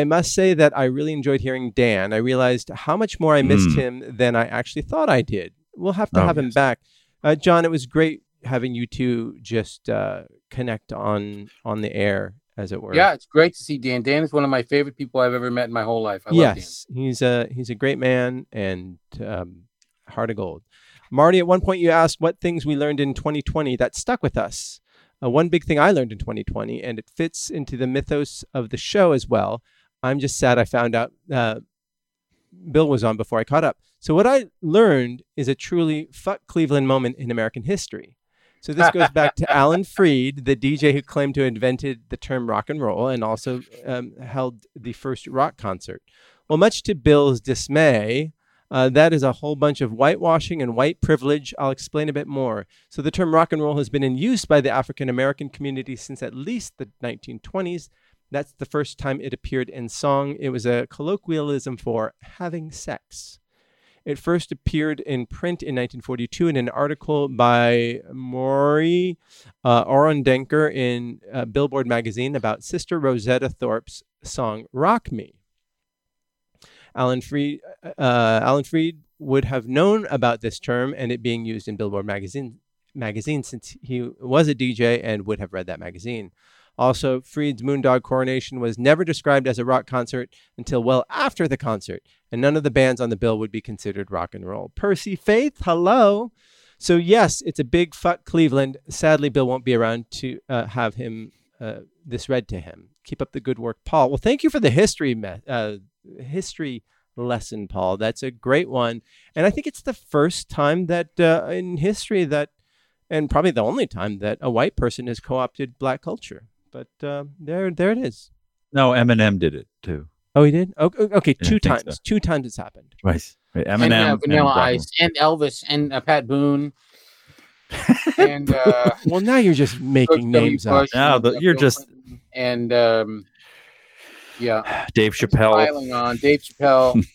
I must say that I really enjoyed hearing Dan. I realized how much more I missed Mm. him than I actually thought I did. We'll have to Oh, have him back, uh, John. It was great having you two just uh, connect on on the air, as it were. Yeah, it's great to see Dan. Dan is one of my favorite people I've ever met in my whole life. I love yes, he's a he's a great man and um, heart of gold. Marty, at one point you asked what things we learned in 2020 that stuck with us. Uh, one big thing I learned in 2020, and it fits into the mythos of the show as well. I'm just sad I found out uh, Bill was on before I caught up. So what I learned is a truly fuck Cleveland moment in American history. So this goes back to Alan Freed, the DJ who claimed to have invented the term rock and roll and also um, held the first rock concert. Well, much to Bill's dismay, uh, that is a whole bunch of whitewashing and white privilege. I'll explain a bit more. So, the term rock and roll has been in use by the African American community since at least the 1920s. That's the first time it appeared in song. It was a colloquialism for having sex. It first appeared in print in 1942 in an article by Maurie uh, Orodenker in uh, Billboard magazine about Sister Rosetta Tharpe's song "Rock Me." Alan Freed, uh, Alan Freed would have known about this term and it being used in Billboard magazine, magazine since he was a DJ and would have read that magazine. Also, Freed's Moondog Coronation was never described as a rock concert until well after the concert, and none of the bands on the bill would be considered rock and roll. Percy Faith, hello. So yes, it's a big fuck Cleveland. Sadly, Bill won't be around to uh, have him uh, this read to him. Keep up the good work, Paul. Well, thank you for the history me- uh, history lesson, Paul. That's a great one, and I think it's the first time that uh, in history that, and probably the only time that a white person has co-opted black culture. But uh, there, there it is. No, Eminem did it too. Oh, he did. Okay, okay Yeah, two think so. times. Two times it's happened. Right. Right. Eminem, and, uh, and Vanilla and Ice, and Elvis, and uh, Pat Boone, and uh, Well, now you're just making names up. Bush, No, and, the- you're just- and um, yeah. Dave Chappelle. piling on Dave Chappelle.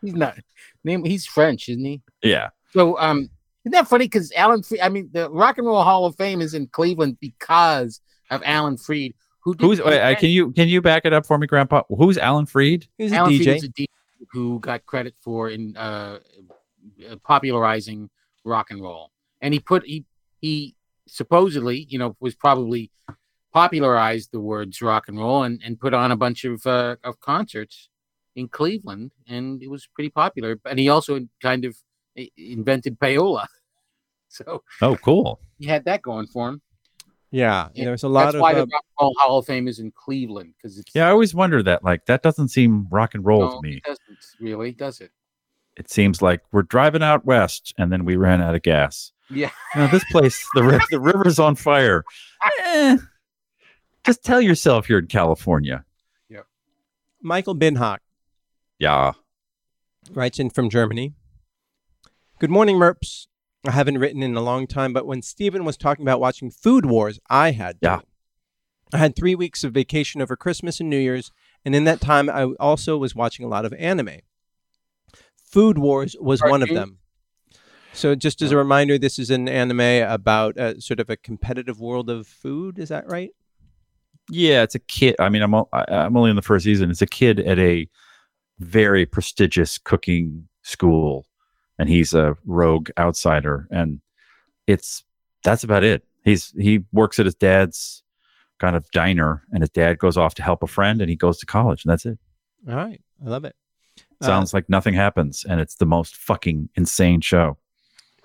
he's not name. He's French, isn't he? Yeah. So, um, isn't that funny? Because Alan, Freed, I mean, the Rock and Roll Hall of Fame is in Cleveland because of Alan Freed, who did, Who's? Wait, uh, can you can you back it up for me, Grandpa? Who's Alan Freed? He's a Alan Freed DJ. was a DJ who got credit for in uh, uh, popularizing rock and roll, and he put he he supposedly, you know, was probably popularized the words rock and roll and, and put on a bunch of uh, of concerts in Cleveland, and it was pretty popular. And he also kind of i- invented payola, so Oh, cool. he had that going for him. Yeah, Yeah, there's a lot That's of. why uh, the Rock and Roll Hall of Fame is in Cleveland because it's Yeah, I always wonder that. Like that doesn't seem rock and roll no, to me. it doesn't really, does it? It seems like we're driving out west and then we ran out of gas. Yeah. You know, this place, the ri- the river's on fire. Eh, just tell yourself you're in California. Yeah. Michael Binhock Yeah. writes in from Germany. Good morning, Merps. I haven't written in a long time, but when Stephen was talking about watching Food Wars, I had to. Yeah. I had three weeks of vacation over Christmas and New Year's, and in that time, I also was watching a lot of anime. Food Wars was one of them. So, just as a reminder, this is an anime about uh, sort of a competitive world of food. Is that right? Yeah, it's a kid. I mean, I'm I- I'm only in the first season. It's a kid at a very prestigious cooking school, and he's a rogue outsider, and it's that's about it. He's he works at his dad's kind of diner, and his dad goes off to help a friend, and he goes to college, and that's it. All right. I love it. Uh, Sounds like nothing happens, and it's the most fucking insane show.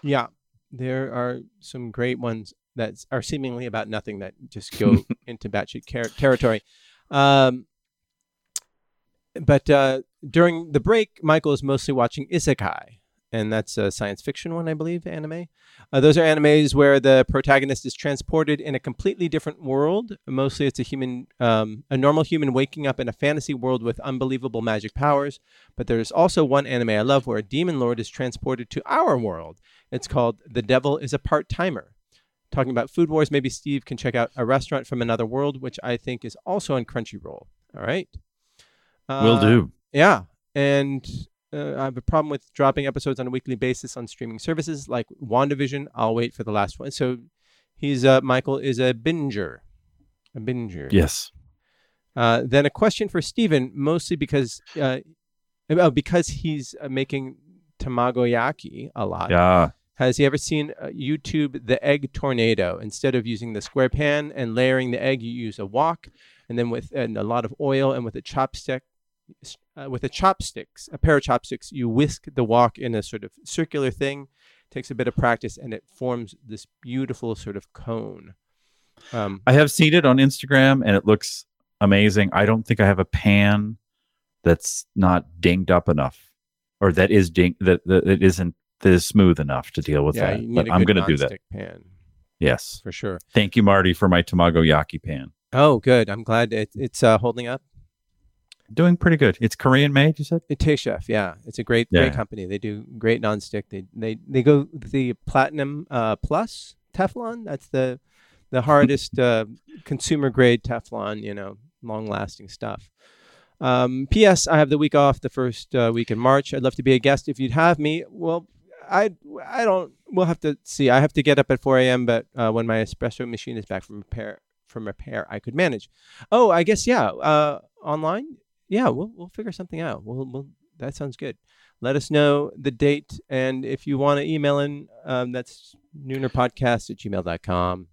Yeah, there are some great ones that are seemingly about nothing that just go into batshit car- territory. Um, but uh, during the break, Michael is mostly watching Isekai, and that's a science fiction one, I believe, anime. Uh, those are animes where the protagonist is transported in a completely different world. Mostly, it's a human, um, a normal human waking up in a fantasy world with unbelievable magic powers. But there's also one anime I love where a demon lord is transported to our world. It's called The Devil is a Part Timer. talking about food wars, maybe Steve can check out a restaurant from another world, which I think is also on Crunchyroll. All right. Will Uh, do. Yeah, and uh, I have a problem with dropping episodes on a weekly basis on streaming services like WandaVision. I'll wait for the last one. So he's uh, Michael is a binger, a binger. Yes. Uh, then a question for Steven, mostly because uh, oh, because he's uh, making tamagoyaki a lot. Yeah. Has he ever seen uh, YouTube the egg tornado? Instead of using the square pan and layering the egg, you use a wok, and then with and a lot of oil and with a chopstick, uh, with a chopsticks, a pair of chopsticks, you whisk the wok in a sort of circular thing. Takes a bit of practice, and it forms this beautiful sort of cone. Um, I have seen it on Instagram and it looks amazing. I don't think I have a pan that's not dinged up enough or that is ding that, that it isn't that is smooth enough to deal with yeah, that. But I'm going to do that. pan Yes. for sure. Thank you, Marty, for my Tamago Yaki pan. Oh, good. I'm glad it, it's uh, holding up. Doing pretty good. It's Korean made, you said? TeChef, yeah, it's a great, Yeah. great company. They do great nonstick. They they they go the platinum uh, plus Teflon. That's the the hardest uh, consumer grade Teflon. You know, long lasting stuff. Um, P.S. I have the week off, the first uh, week in March. I'd love to be a guest if you'd have me. Well, I I don't. We'll have to see. I have to get up at 4 a.m. But uh, when my espresso machine is back from repair from repair, I could manage. Oh, I guess yeah. Uh, online, yeah. We'll we'll figure something out. We'll we'll. That sounds good. Let us know the date, and if you want to email in, um, that's noonerpodcast at gmail.com.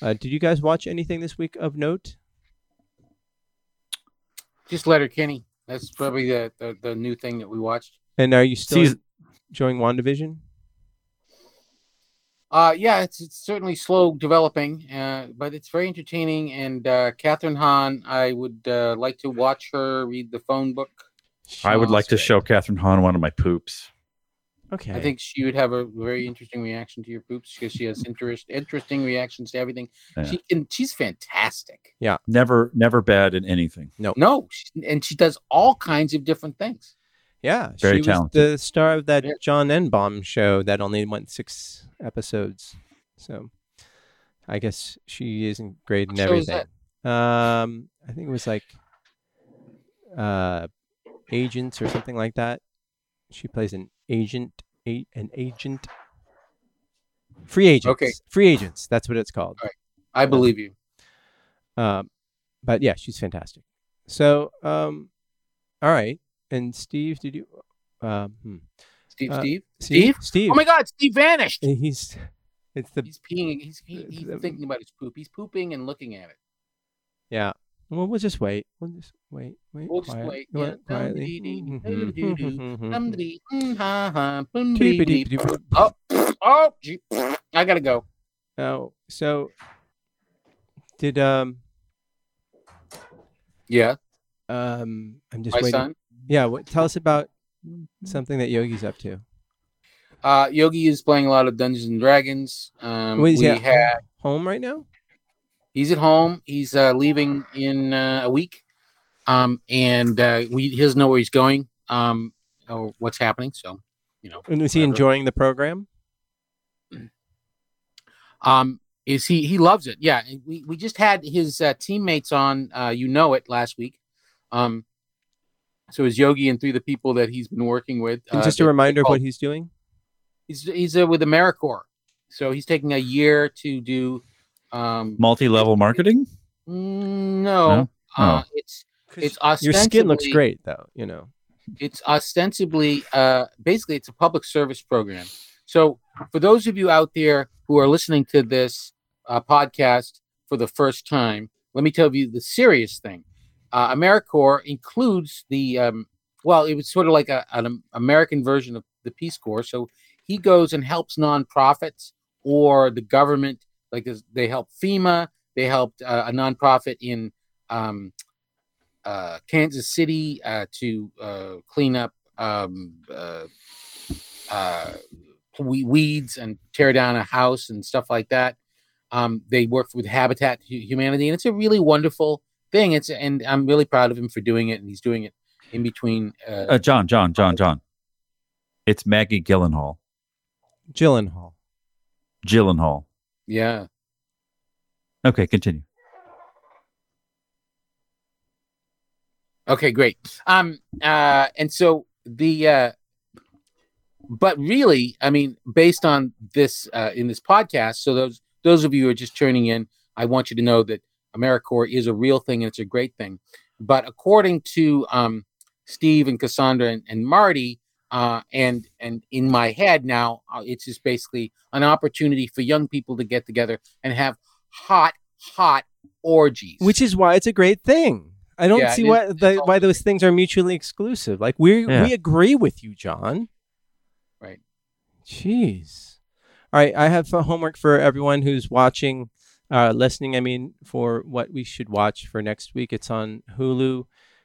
Uh, did you guys watch anything this week of note? Just Letterkenny. That's probably the, the the new thing that we watched. And are you still Season- enjoying WandaVision? Uh, yeah, it's, it's certainly slow developing, uh, but it's very entertaining. And uh, Kathryn Hahn, I would uh, like to watch her read the phone book. I would like to Sounds show Kathryn Hahn one of my poops. Okay. I think she would have a very interesting reaction to your poops because she has interest, interesting reactions to everything. Yeah. She can, she's fantastic. Yeah. Never never bad in anything. No, she, and she does all kinds of different things. Yeah, Very she was the star of that Yeah. John Enbaum show that only went six episodes. So I guess she isn't great in What show is everything. Um, I think it was like uh, agents or something like that. She plays an agent, a, an agent, free agents. Okay. free agents. That's what it's called. I believe you. Um, but yeah, she's fantastic. So, um, all right. And Steve, did you? Um, hmm. Steve, Uh, Steve, Steve, Steve. Oh my God, Steve vanished. He's it's the He's peeing. He's, he, he's the- thinking about his poop. He's pooping and looking at it. yeah. Well, we'll just wait. We'll just wait. Wait. We'll just quiet- wait, wait yeah. quietly. Dum-dee-dee, Mhm. Dum-dee, mm, ha, ha, bum-dee-dee. Kitty-bitty-bitty. Oh, oh, gee, I gotta go. Oh, so did um Yeah, um I'm just my waiting. son. Yeah. What? Tell us about something that Yogi's up to. Uh, Yogi is playing a lot of Dungeons and Dragons. Um, What is we he at had home right now? he's at home. He's uh, leaving in uh, a week, um, and uh, we he doesn't know where he's going, um, or what's happening. So, you know, And is he enjoying the program? Um, is he he loves it? Yeah, we we just had his uh, teammates on. Uh, you know it last week. Um, so is Yogi and three of the people that he's been working with. And uh, just a reminder of what he's doing. he's he's uh, with AmeriCorps. So he's taking a year to do. Um, Multi-level marketing? mm, no, No? Uh, Oh. it's it's Your skin looks great, though. You know. it's ostensibly uh basically it's a public service program so for those of you out there who are listening to this uh, podcast for the first time let me tell you the serious thing uh, americorps includes the um, well it was sort of like a, an american version of the peace corps so he goes and helps nonprofits or the government like they help fema they helped uh, a nonprofit in um, uh, Kansas City uh, to uh, clean up um, uh, weeds and tear down a house and stuff like that. Um, they work with Habitat Hu- Humanity, and it's a really wonderful thing. It's and I'm really proud of him for doing it, and he's doing it in between. Uh, Uh, John, John, John, John. It's Maggie Gyllenhaal. Gyllenhaal. Gyllenhaal. yeah, Okay, continue. Okay, great. Um, uh, and so the, uh, but really, I mean, based on this uh, in this podcast, so those those of you who are just tuning in, I want you to know that AmeriCorps is a real thing and it's a great thing. But according to um, Steve and Cassandra and, and Marty, uh, and and in my head now, uh, it's just basically an opportunity for young people to get together and have hot, hot orgies. Which is why it's a great thing. I don't Yeah, see why it's the, all- why those things are mutually exclusive. Like we Yeah. we agree with you, John. Right. Jeez. All right, I have homework for everyone who's watching, uh, listening. I mean, for what we should watch for next week. It's on Hulu.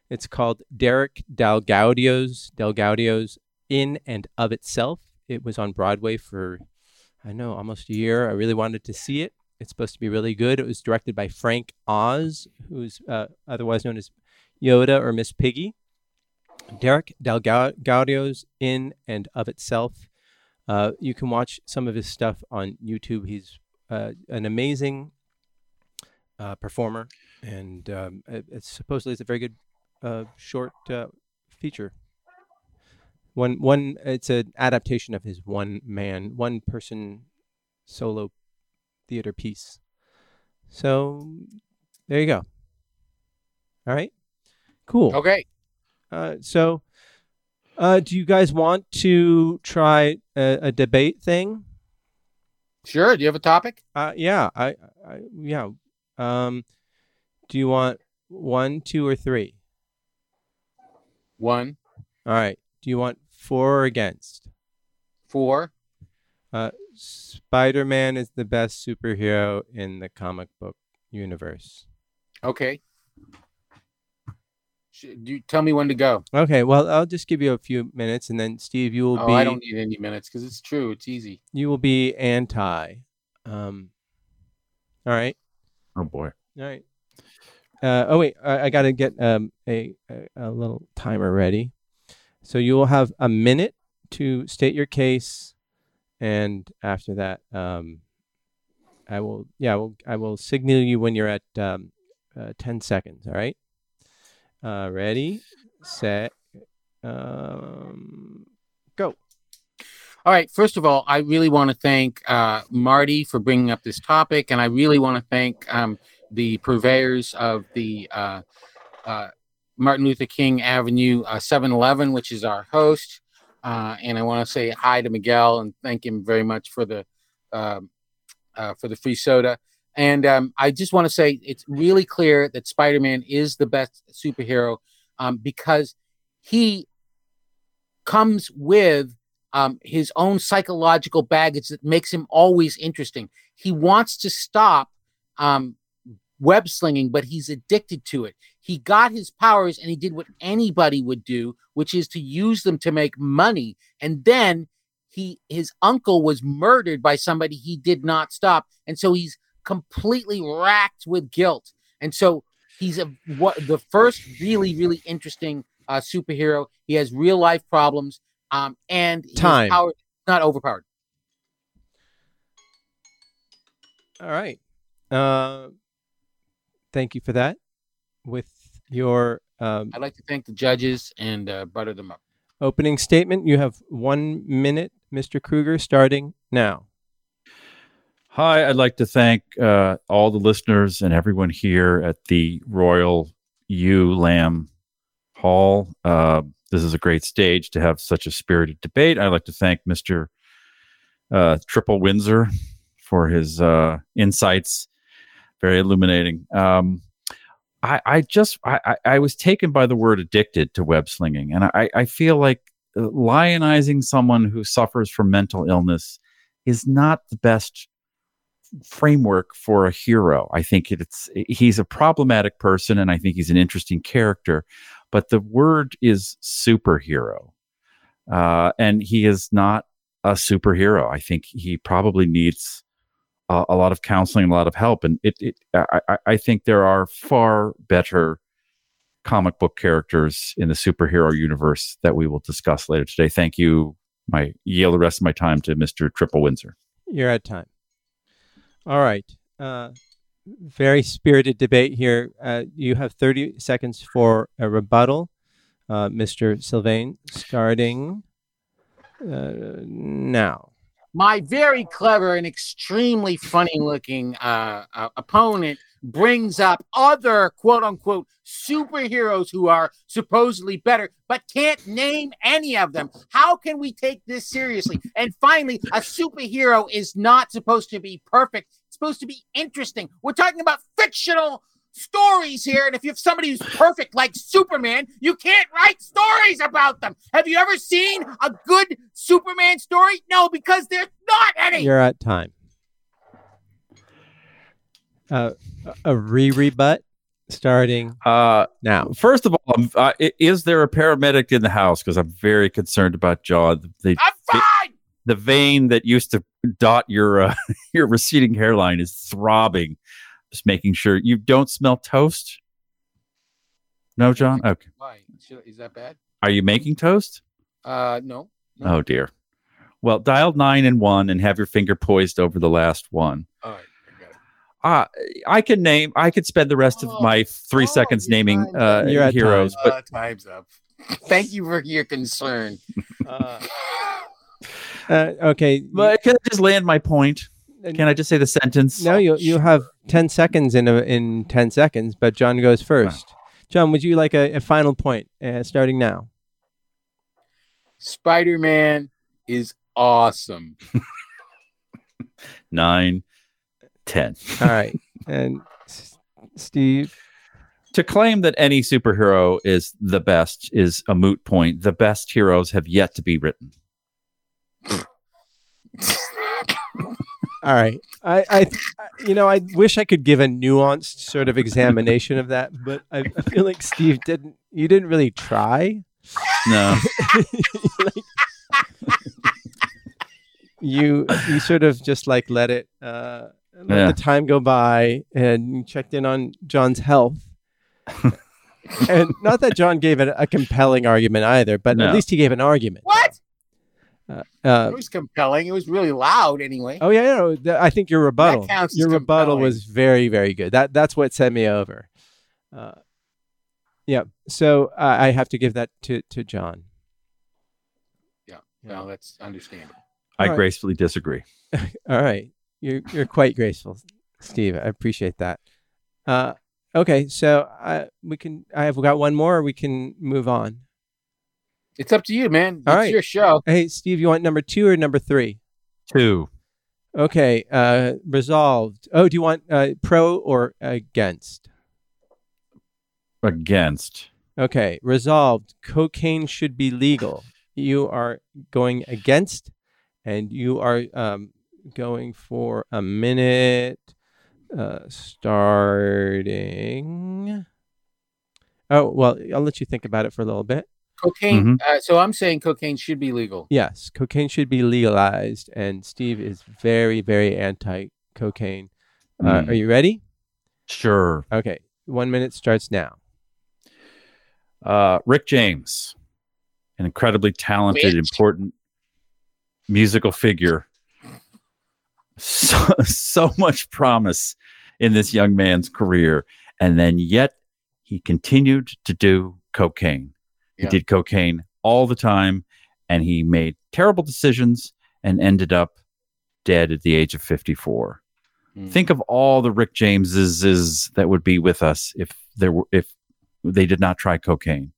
It's called Derek DelGaudio's DelGaudio's In and of Itself. It was on Broadway for, I know, almost a year. I really wanted to see it. It's supposed to be really good. It was directed by Frank Oz, who's uh, otherwise known as Yoda or Miss Piggy. Derek DelGaudio's In and of Itself. Uh, you can watch some of his stuff on YouTube. He's uh, an amazing uh, performer, and um, it, it's supposedly it's a very good uh, short uh, feature. One one it's an adaptation of his one man one person solo theater piece. So there you go. All right, cool. okay. Uh, so, uh, do you guys want to try a, a debate thing? Sure. Do you have a topic? Uh, yeah, I, I, yeah. Um, do you want one, two, or three? One, All right. Do you want for or against? four. Uh, Spider-Man is the best superhero in the comic book universe. Okay. Do you tell me when to go? Okay. Well, I'll just give you a few minutes, and then Steve, you will Oh, be I don't need any minutes because it's true. It's easy. you will be anti. Um. All right. Oh boy. All right. Uh, oh wait, I, I got to get um, a, a a little timer ready. So you will have a minute to state your case, and after that, um, I will yeah, I will I will signal you when you're at um, uh, ten seconds. All right. Uh, ready, set, um, go. All right. First of all, I really want to thank uh, Marty for bringing up this topic, and I really want to thank um, the purveyors of the uh, uh, Martin Luther King Avenue uh, 7-Eleven, which is our host. Uh, and I want to say hi to Miguel and thank him very much for the um, uh, for the free soda. And um, I just want to say it's really clear that Spider-Man is the best superhero um, because he comes with um, his own psychological baggage that makes him always interesting. He wants to stop um, web slinging, but he's addicted to it. He got his powers and he did what anybody would do, which is to use them to make money. And then he his uncle was murdered by somebody he did not stop, and so he's completely racked with guilt. And so he's a what the first really really interesting uh, superhero. He has real life problems, um, and Time. power not overpowered. All right. Uh, thank you for that. With your um, I'd like to thank the judges and uh, butter them up. opening statement, you have one minute, Mr. Kruger, starting now. Hi, I'd like to thank uh, all the listeners and everyone here at the Royal U Lamb Hall. Uh, this is a great stage to have such a spirited debate. I'd like to thank Mr. Uh, Triple Windsor for his uh, insights. Very illuminating. Um, I, I just I, I- was taken by the word addicted to web slinging, and I, I feel like uh, lionizing someone who suffers from mental illness is not the best framework for a hero. I think it's he's a problematic person and I think he's an interesting character, but the word is superhero. Uh, and he is not a superhero. I think he probably needs a, a lot of counseling, a lot of help. And it, it I, I- think there are far better comic book characters in the superhero universe that we will discuss later today. Thank you. My yield the rest of my time to Mr. Triple Windsor. You're at time. All right. Uh, very spirited debate here. Uh, you have 30 seconds for a rebuttal, uh, Mr. Sylvain, starting uh, now. my very clever and extremely funny looking uh, uh, opponent brings up other quote unquote superheroes who are supposedly better, but can't name any of them. How can we take this seriously? And finally, a superhero is not supposed to be perfect, supposed to be interesting. We're talking about fictional stories here. And if you have somebody who's perfect like Superman, you can't write stories about them. Have you ever seen a good Superman story? No, because there's not any. You're at time. Uh, a re rebut starting Uh, now. first of all, uh, is there a paramedic in the house? Because I'm very concerned about John. The, I'm fine. the vein that used to dot your uh, your receding hairline is throbbing. Just making sure you don't smell toast. No, John. Okay. Why? Should- Is that bad? Are you making toast? Uh, no. No. Oh dear. Well, dial nine and one and have your finger poised over the last one. All right. I. Uh, I can name. I could spend the rest of Oh, my three oh, seconds you're naming uh, You're at heroes, but Uh, time's up. Thank you for your concern. Uh, okay. but can I just land my point? Can I just say the sentence? No, you you have ten seconds in a, in ten seconds, but John goes first. John, would you like a, a final point uh, starting now? Spider Man is awesome. Nine, ten. All right, and S- Steve. to claim that any superhero is the best is a moot point. The best heroes have yet to be written. All right, I, I, you know, I wish I could give a nuanced sort of examination of that, but I, I feel like Steve didn't. You didn't really try. No, Like, you you sort of just like let it uh, let Yeah. the time go by and you checked in on John's health. and not that John gave it a compelling argument either, but No. at least he gave an argument. What? Uh, It was compelling. It was really loud anyway. oh yeah, no, th- I think your rebuttal, counts as your rebuttal compelling. was very very good. That that's what sent me over. Uh, yeah, so uh, I have to give that to to John. Yeah, no, that's understandable. I All right. gracefully disagree. All right. You're you're quite graceful, Steve. I appreciate that. Uh, okay, so uh, we can. I have got one more. Or we can move on. It's up to you, man. All it's right. your show. Hey, Steve, you want number two or number three? Two. Okay. Uh, resolved. Oh, do you want uh, pro or against? Against. Okay. Resolved. Cocaine should be legal. You are going against, and you are um, going for a minute. Uh, starting. Oh well, I'll let you think about it for a little bit. Cocaine. Mhm. Uh, so I'm saying cocaine should be legal. Yes, cocaine should be legalized, and Steve is very, very anti-cocaine. Uh, Mm. Are you ready? Sure. Okay, one minute starts now. Uh, Rick James, an incredibly talented, Rich. important musical figure. So, so much promise in this young man's career. And then yet he continued to do cocaine. He Yeah. did cocaine all the time and he made terrible decisions and ended up dead at the age of 54. Mm. Think of all the Rick Jameses that would be with us if there were if they did not try cocaine.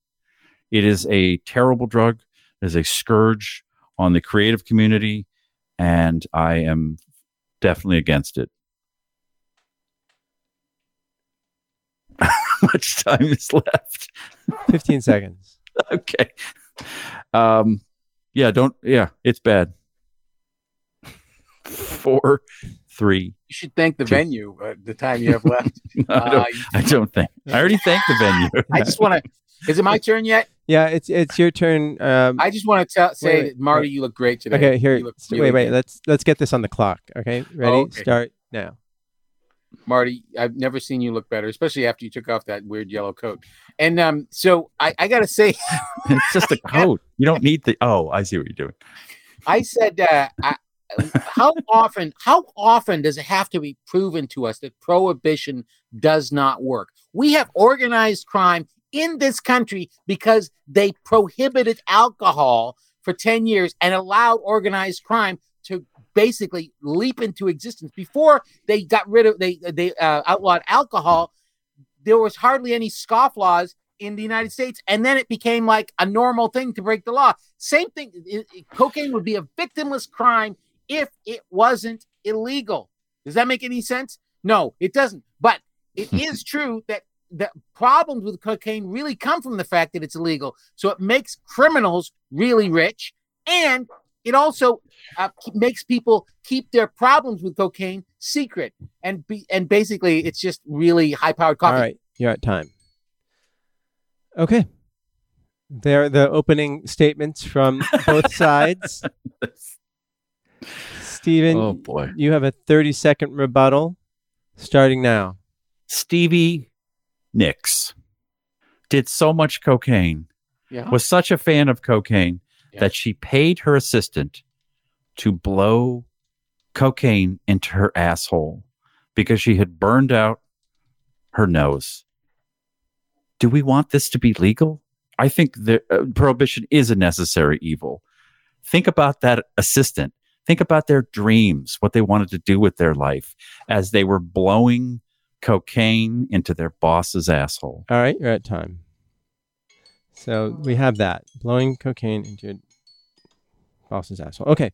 It is a terrible drug. It is a scourge on the creative community, and I am definitely against it. How much time is left? Fifteen seconds. Okay. Um, yeah, don't. Yeah, it's bad. Four, three. You should thank the venue. Uh, the time you have left. I Uh, don't, I don't think. I already thanked the venue. I just want to. Is it my turn yet? Yeah, it's it's your turn. Um, I just want to tell say Wait, that Marty, wait. you look great today. okay, here. You look st- wait, wait. good. Let's let's get this on the clock. Okay, ready? okay. Start now. Marty, I've never seen you look better, especially after you took off that weird yellow coat. And um, so I, I got to say, it's just a coat. You don't need the. Oh, I see what you're doing. I said uh, I, how often how often does it have to be proven to us that prohibition does not work? We have organized crime in this country because they prohibited alcohol for 10 years and allowed organized crime basically leap into existence. Before they got rid of they they uh, outlawed alcohol there was hardly any scofflaws in the United States. And then it became like a normal thing to break the law. Same thing it- it- cocaine would be a victimless crime if it wasn't illegal. Does that make any sense? No it doesn't. But it is true that the problems with cocaine really come from the fact that it's illegal. So it makes criminals really rich and it also uh, makes people keep their problems with cocaine secret and be and basically it's just really high powered coffee right, you're at time. Okay. There are the opening statements from both sides. Stephen, oh boy. you have a 30 second rebuttal starting now. Stevie Nicks did so much cocaine, yeah was such a fan of cocaine Yeah. that she paid her assistant to blow cocaine into her asshole because she had burned out her nose. Do we want this to be legal? I think the uh, prohibition is a necessary evil. Think about that assistant. Think about their dreams, what they wanted to do with their life as they were blowing cocaine into their boss's asshole. All right, you're at time. So we have that blowing cocaine into boss's asshole. Okay.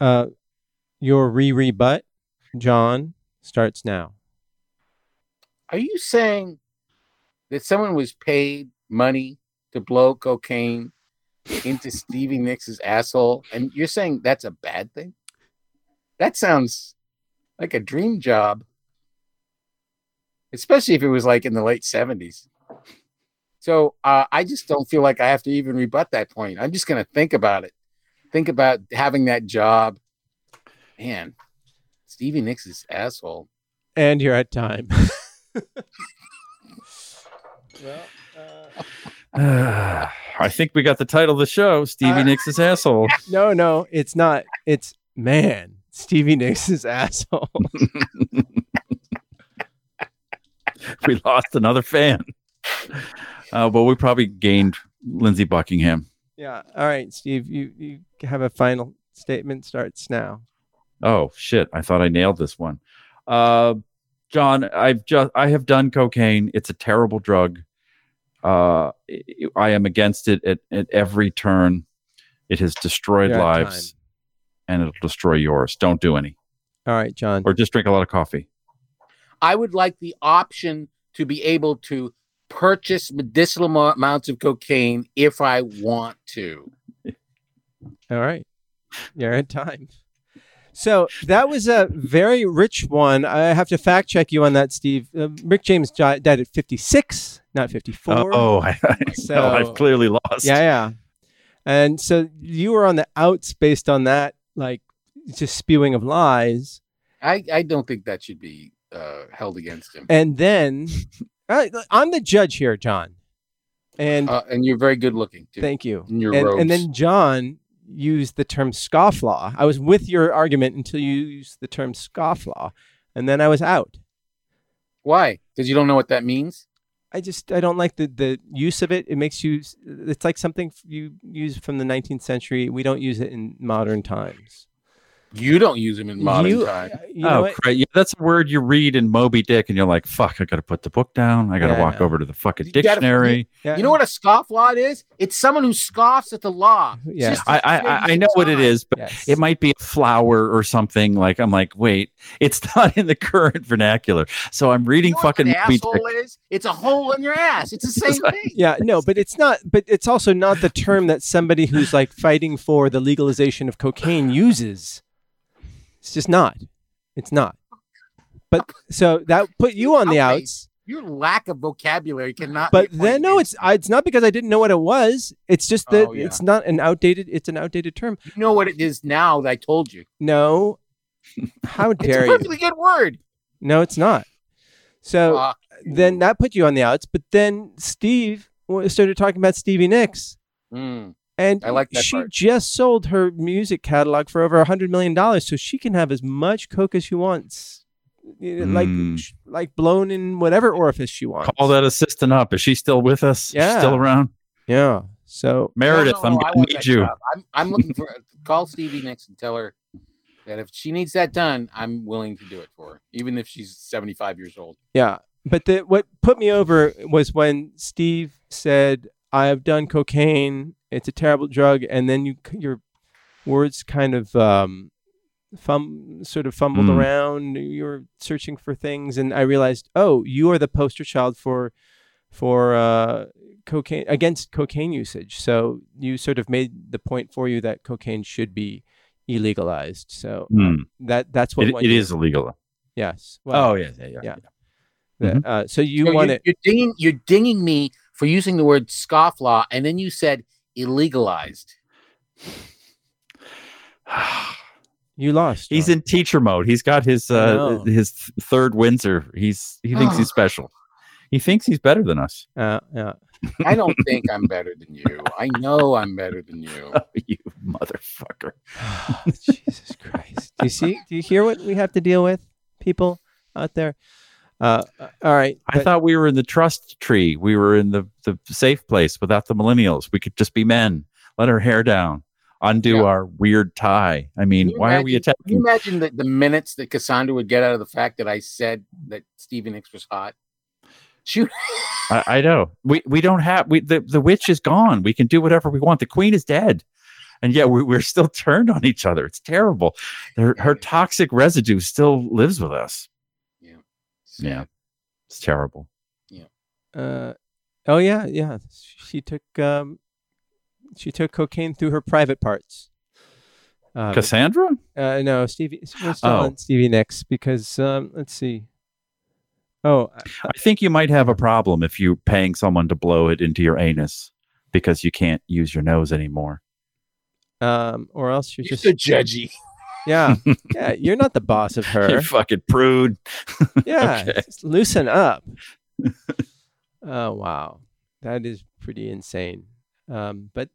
Uh, your re rebut, John, starts now. are you saying that someone was paid money to blow cocaine into stevie nicks' asshole and you're saying that's a bad thing that sounds like a dream job especially if it was like in the late 70s so uh, i just don't feel like i have to even rebut that point i'm just going to think about it think about having that job man stevie nicks' is asshole And you're at time. Well, I think we got the title of the show, Stevie Uh, Nicks' asshole. no, no, it's not. It's man, Stevie Nicks' is asshole. we lost another fan. Uh, but we probably gained Lindsey Buckingham. yeah. All right, Steve, you, you have a final statement starts now. Oh shit! I thought I nailed this one. Uh, John, I've just I have done cocaine. It's a terrible drug. Uh, I- I am against it at, at every turn. It has destroyed You're lives, and it'll destroy yours. Don't do any, All right, John. or just drink a lot of coffee. I would like the option to be able to purchase medicinal mo- amounts of cocaine if I want to. All right. You're in time. So that was a very rich one. I have to fact check you on that, Steve. Uh, Rick James died at 56, not 54. Oh, I, I know. So- I've clearly lost. Yeah, yeah. And so you were on the outs based on that, like just spewing of lies. I, I don't think that should be uh, held against him. And then uh, I'm the judge here, John. And Uh, and you're very good looking too. thank you. and, and then John used the term scofflaw. I was with your argument until you used the term scofflaw, and then I was out. Why? Because you don't know what that means. I just I don't like the the use of it. It makes you. It's like something you use from the 19th century. We don't use it in modern times. You don't use them in modern you, time. Uh, you oh, what? cra- yeah, that's a word you read in Moby Dick, and you're like, "Fuck! I got to put the book down. I got to Yeah, walk yeah. over to the fucking You gotta- dictionary." Yeah. You know what a scofflaw is? It's someone who scoffs at the law. Yeah. just I, a I, I- thing I know what it is, but Yes. it might be a flower or something. Like I'm like, wait, it's not in the current vernacular. So I'm You reading know what fucking an Moby asshole Dick. is? It's a hole in your ass. It's the same thing. Yeah, no, but it's not. But it's also not the term that somebody who's like fighting for the legalization of cocaine uses. It's just not. It's not. But so that put you on the outs. Your lack of vocabulary cannot. But then no, it's I, it's not because I didn't know what it was. It's just that Oh, yeah. it's not an outdated. It's an outdated term. you know what it is now that I told you. No, how dare It's a you? perfectly good word. No, it's not. So Uh, then that put you on the outs. But then Steve started talking about Stevie Nicks. mm. And I like that she part. just sold her music catalog for over a hundred million dollars, so she can have as much coke as she wants, You know, like Mm. like blown in whatever orifice she wants. Call that assistant up. Is she still with us? Yeah. Still around? Yeah. So Meredith, No, no, I'm gonna need you. I'm, I'm looking for call Stevie Nicks and tell her that if she needs that done, I'm willing to do it for her, even if she's 75 years old. Yeah, but the, what put me over was when Steve said, "I have done cocaine. It's a terrible drug," and then you your words kind of um, fum sort of fumbled Mm. around. You were searching for things, and I realized, oh, you are the poster child for for uh, cocaine against cocaine usage. So you sort of made the point for you that cocaine should be illegalized. So Hmm. that that's what It, won it you. is illegal. Yes. Well, oh yeah, yeah, yeah. yeah. yeah. that- uh, so you So want you're, it. You're dinging, you're dinging me for using the word scofflaw, and then you said illegalized. You lost. He's in teacher mode. He's got his uh his third Windsor. He's he thinks he's special. He thinks he's better than us. Uh, yeah. I don't think I'm better than you. I know I'm better than you. you motherfucker. Jesus Christ. Do you see? Do you hear what we have to deal with, people out there? Uh, all right. I but- thought we were in the trust tree. We were in the the safe place without the millennials. We could just be men. Let our hair down. Undo Yeah. our weird tie. I mean, Can you why are we attacking? Can you imagine the, the minutes that Cassandra would get out of the fact that I said that Stevie Nicks was hot? Shoot. I, I know. We we don't have we the, the witch is gone. We can do whatever we want. The queen is dead. And yet we, we're still turned on each other. It's terrible. Her, her toxic residue still lives with us. Yeah. It's terrible. Yeah. Uh, oh yeah, yeah. She took um, she took cocaine through her private parts. Um, Cassandra? uh, no, Stevie. We're still Oh. on Stevie Nicks because um, let's see. Oh, I think you might have a problem if you're paying someone to blow it into your anus because you can't use your nose anymore. um, or else you're You're just so judgy. Yeah, yeah. You're not the boss of her. You fucking prude. Yeah, Okay. loosen up. oh wow, that is pretty insane. Um, but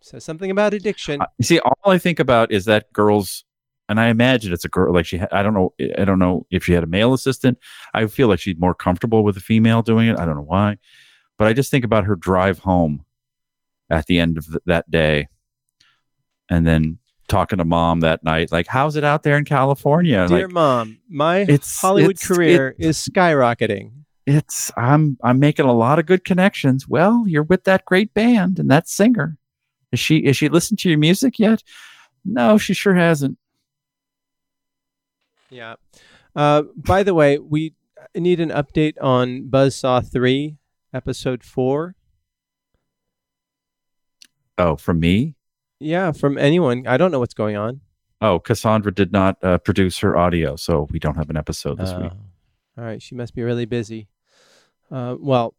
so something about addiction. Uh, see, all I think about is that girl's, and I imagine it's a girl. Like she, ha- I don't know, I don't know if she had a male assistant. I feel like she's more comfortable with a female doing it. I don't know why, but I just think about her drive home at the end of th- that day, and then talking to mom that night, like, "How's it out there in California?" Dear like, mom, my it's- Hollywood it's- career is skyrocketing. it's I'm I'm making a lot of good connections. Well, you're with that great band and that singer. Is she is she listened to your music yet? No, she sure hasn't. Yeah. Uh, by the way, we need an update on Buzzsaw 3, episode 4. Oh, from me? Yeah, from anyone. I don't know what's going on. Oh, Cassandra did not uh, produce her audio, so we don't have an episode this week. Oh. All right, she must be really busy. Uh, well,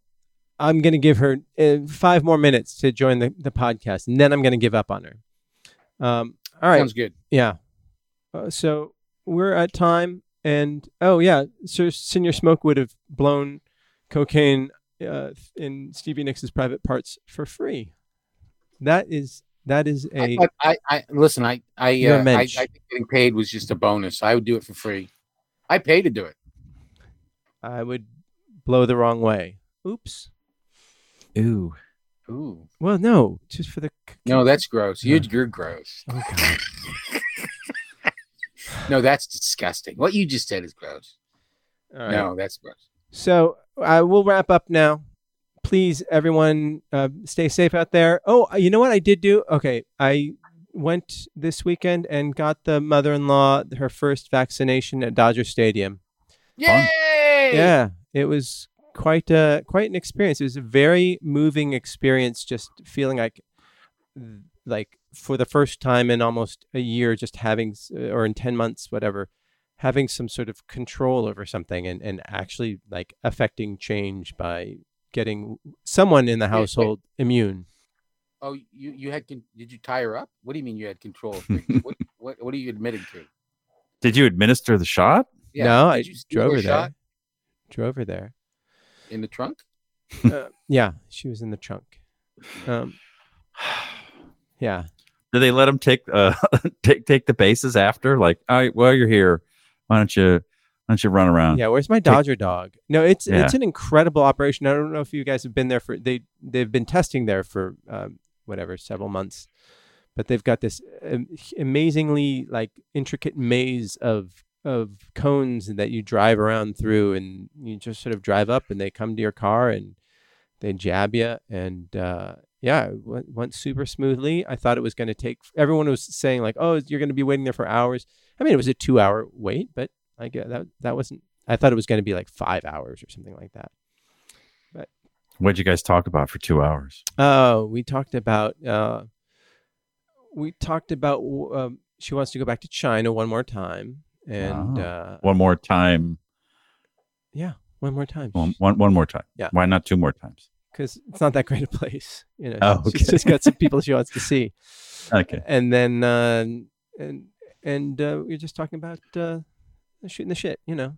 I'm going to give her uh, five more minutes to join the, the podcast, and then I'm going to give up on her. Um, all right. Sounds good. Yeah. Uh, so we're at time, and oh yeah, Sir Senior Smoke would have blown cocaine uh, in Stevie Nicks' private parts for free. That is that is I, a thought- I, I listen. I, I, You're uh, I, I think getting paid was just a bonus. I would do it for free. I pay to do it. I would blow the wrong way. Oops. Ooh. Ooh, Well, no, just for the. no, that's gross. You're, you're gross. Oh, God. No, that's disgusting. What you just said is gross. All right. No, that's gross. So I will wrap up now. Please, everyone, uh, stay safe out there. Oh, uh, you know what I did do? Okay, I went this weekend and got the mother-in-law her first vaccination at Dodger Stadium. Yay! Yeah, it was quite a quite an experience. It was a very moving experience. Just feeling like, like for the first time in almost a year, just having uh, or in ten months, whatever, having some sort of control over something and and actually like affecting change by getting someone in the Wait, wait. household immune. Oh, you you had con- did you tie her up? What do you mean you had control of what, what what are you admitting to? Did you administer the shot? no, did I you drove her her shot there. Drove her there. in the trunk. uh, yeah, she was in the trunk. Um, Yeah. Do they let them take uh take take the bases after? Like, all right, well, you're here. Why don't you why don't you run around? Yeah, where's my Dodger dog? No, it's Yeah. it's an incredible operation. I don't know if you guys have been there for they they've been testing there for um, whatever several months, but they've got this um, amazingly like intricate maze of of cones that you drive around through, and you just sort of drive up, and they come to your car and they jab you, and uh, yeah, it went, went super smoothly. I thought it was going to take. Everyone was saying like, oh, you're going to be waiting there for hours. I mean, it was a two hour wait, but I get that that wasn't. I thought it was going to be like five hours or something like that. But What'd you guys talk about for two hours? Oh, we talked about. Uh, we talked about. Um, she wants to go back to China one more time, and Oh. uh, One more time. yeah, one more time. One, one, one more time. Yeah. Why not two more times? because it's not that great a place. You know, Oh, she's just got some people she wants to see, Okay. and then uh, and and uh, we are just talking about uh, shooting the shit. You know,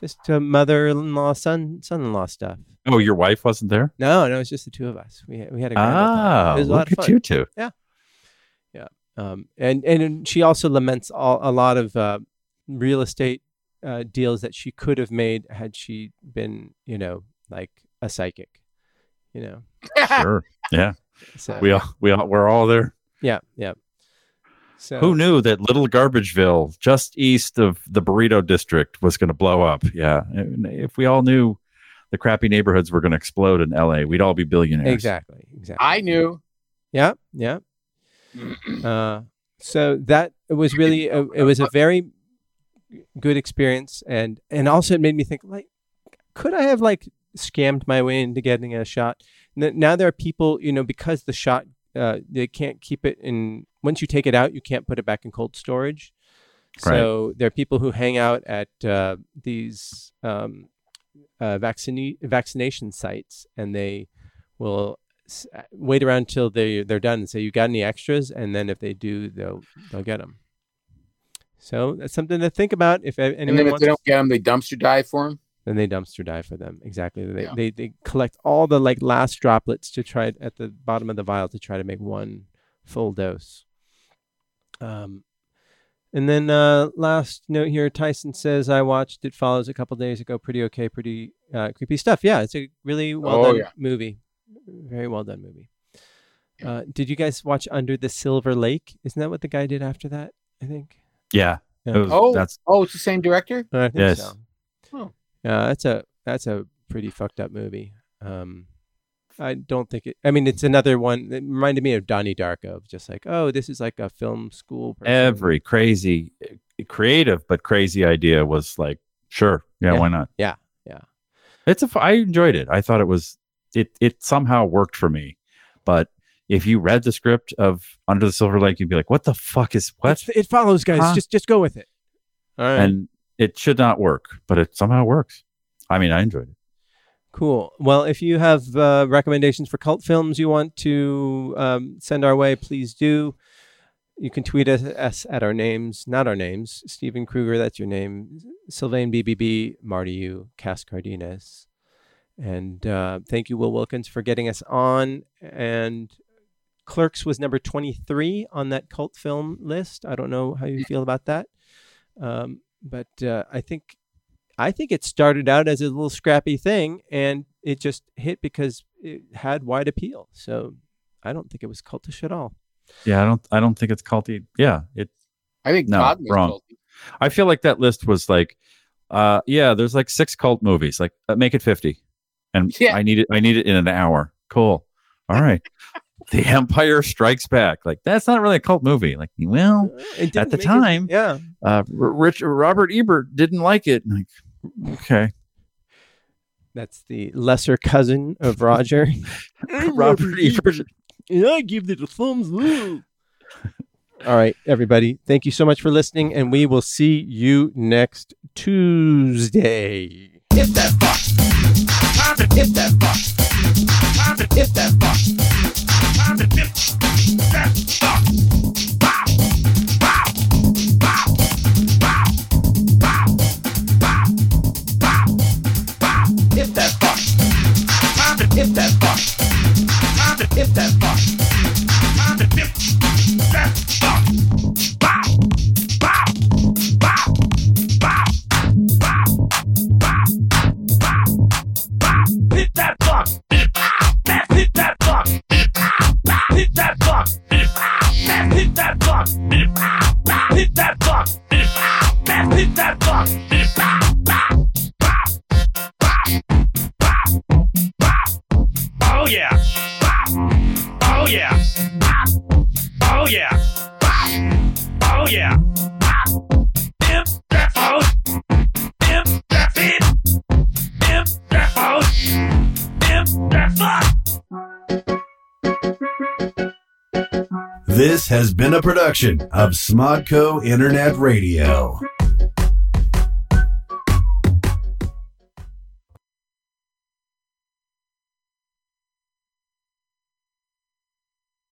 just mother-in-law, son, son-in-law stuff. Oh, your wife wasn't there? No, no, it's just the two of us. We had, we had a grand. Ah, it was a look lot of at you two. Yeah, yeah. Um, and and she also laments all, a lot of uh, real estate uh, deals that she could have made had she been, you know, like a psychic. You know, Sure. Yeah. so We all we all we're all there. yeah, yeah. So Who knew that Little Garbageville, just east of the Burrito District, was going to blow up? Yeah. If we all knew the crappy neighborhoods were going to explode in LA, we'd all be billionaires. exactly, exactly. I knew. Yeah, yeah. Uh, so that it was really a, it was a very good experience, and and also it made me think like, could I have like scammed my way into getting a shot? N- Now there are people, you know, because the shot uh, they can't keep it in. Once you take it out, you can't put it back in cold storage. So there are people who hang out at uh, these um, uh, vaccine vaccination sites, and they will s- uh, wait around until they they're done and say, "You got any extras?" And then if they do, they'll they'll get them. So that's something to think about. If a- And anyone then if wants, they don't get them, they dumpster dive for them. then they dumpster dive for them. Exactly. They, Yeah. they they collect all the like last droplets to try at the bottom of the vial to try to make one full dose. Um, and then uh, last note here, Tyson says I watched It Follows a couple days ago. Pretty okay, pretty uh, creepy stuff. Yeah, it's a really well Oh, done yeah. movie. Very well done movie. Uh, did you guys watch Under the Silver Lake? Isn't that what the guy did after that? I think. Yeah. Yeah. Was- Oh, that's oh, it's the same director. I think Yes. so. Oh. Yeah, that's a that's a pretty fucked up movie. Um, I don't think it. I mean, it's another one that reminded me of Donnie Darko. Just like, oh, this is like a film school. Person. every crazy, eh, creative but crazy idea was like, sure, yeah, Yeah. why not? Yeah, yeah. It's a. I enjoyed it. I thought it was. It it somehow worked for me, but if you read the script of Under the Silver Lake, you'd be like, what the fuck is what? It's- it follows, guys. Huh? Just just go with it. All right. And it should not work, but it somehow works. I mean, I enjoyed it. Cool. Well, if you have uh, recommendations for cult films you want to um, send our way, please do. You can tweet us, us at our names, not our names. Stephen Kruger, that's your name. Sylvain BBB, Marty U, Cass Cardenas. And uh, thank you, Will Wilkins, for getting us on. And Clerks was number 23 on that cult film list. I don't know how you feel about that. Um, but uh, I think I think it started out as a little scrappy thing and it just hit because it had wide appeal. So I don't think it was cultish at all. Yeah, I don't. I don't think it's culty. Yeah, it. I think No, Cosmo's wrong. culty. I feel like that list was like, uh, yeah, there's like six cult movies. Like, uh, make it fifty, and Yeah. I need it. I need it in an hour. Cool. All right. the Empire Strikes Back. Like, that's not really a cult movie. Like, well, It didn't the make it- time- yeah. uh, R- Rich Robert Ebert didn't like it. Like, okay, That's the lesser cousin of Roger. Robert Ebert. and I give it a thumbs up. All right, everybody. Thank you so much for listening, and we will see you next Tuesday. Hit that fuck. Time to hit that fuck. Time to hit that fuck. Time to hit that fuck. yeah. Oh yeah. Oh yeah. Oh yeah. This has been a production of Smodco Internet Radio.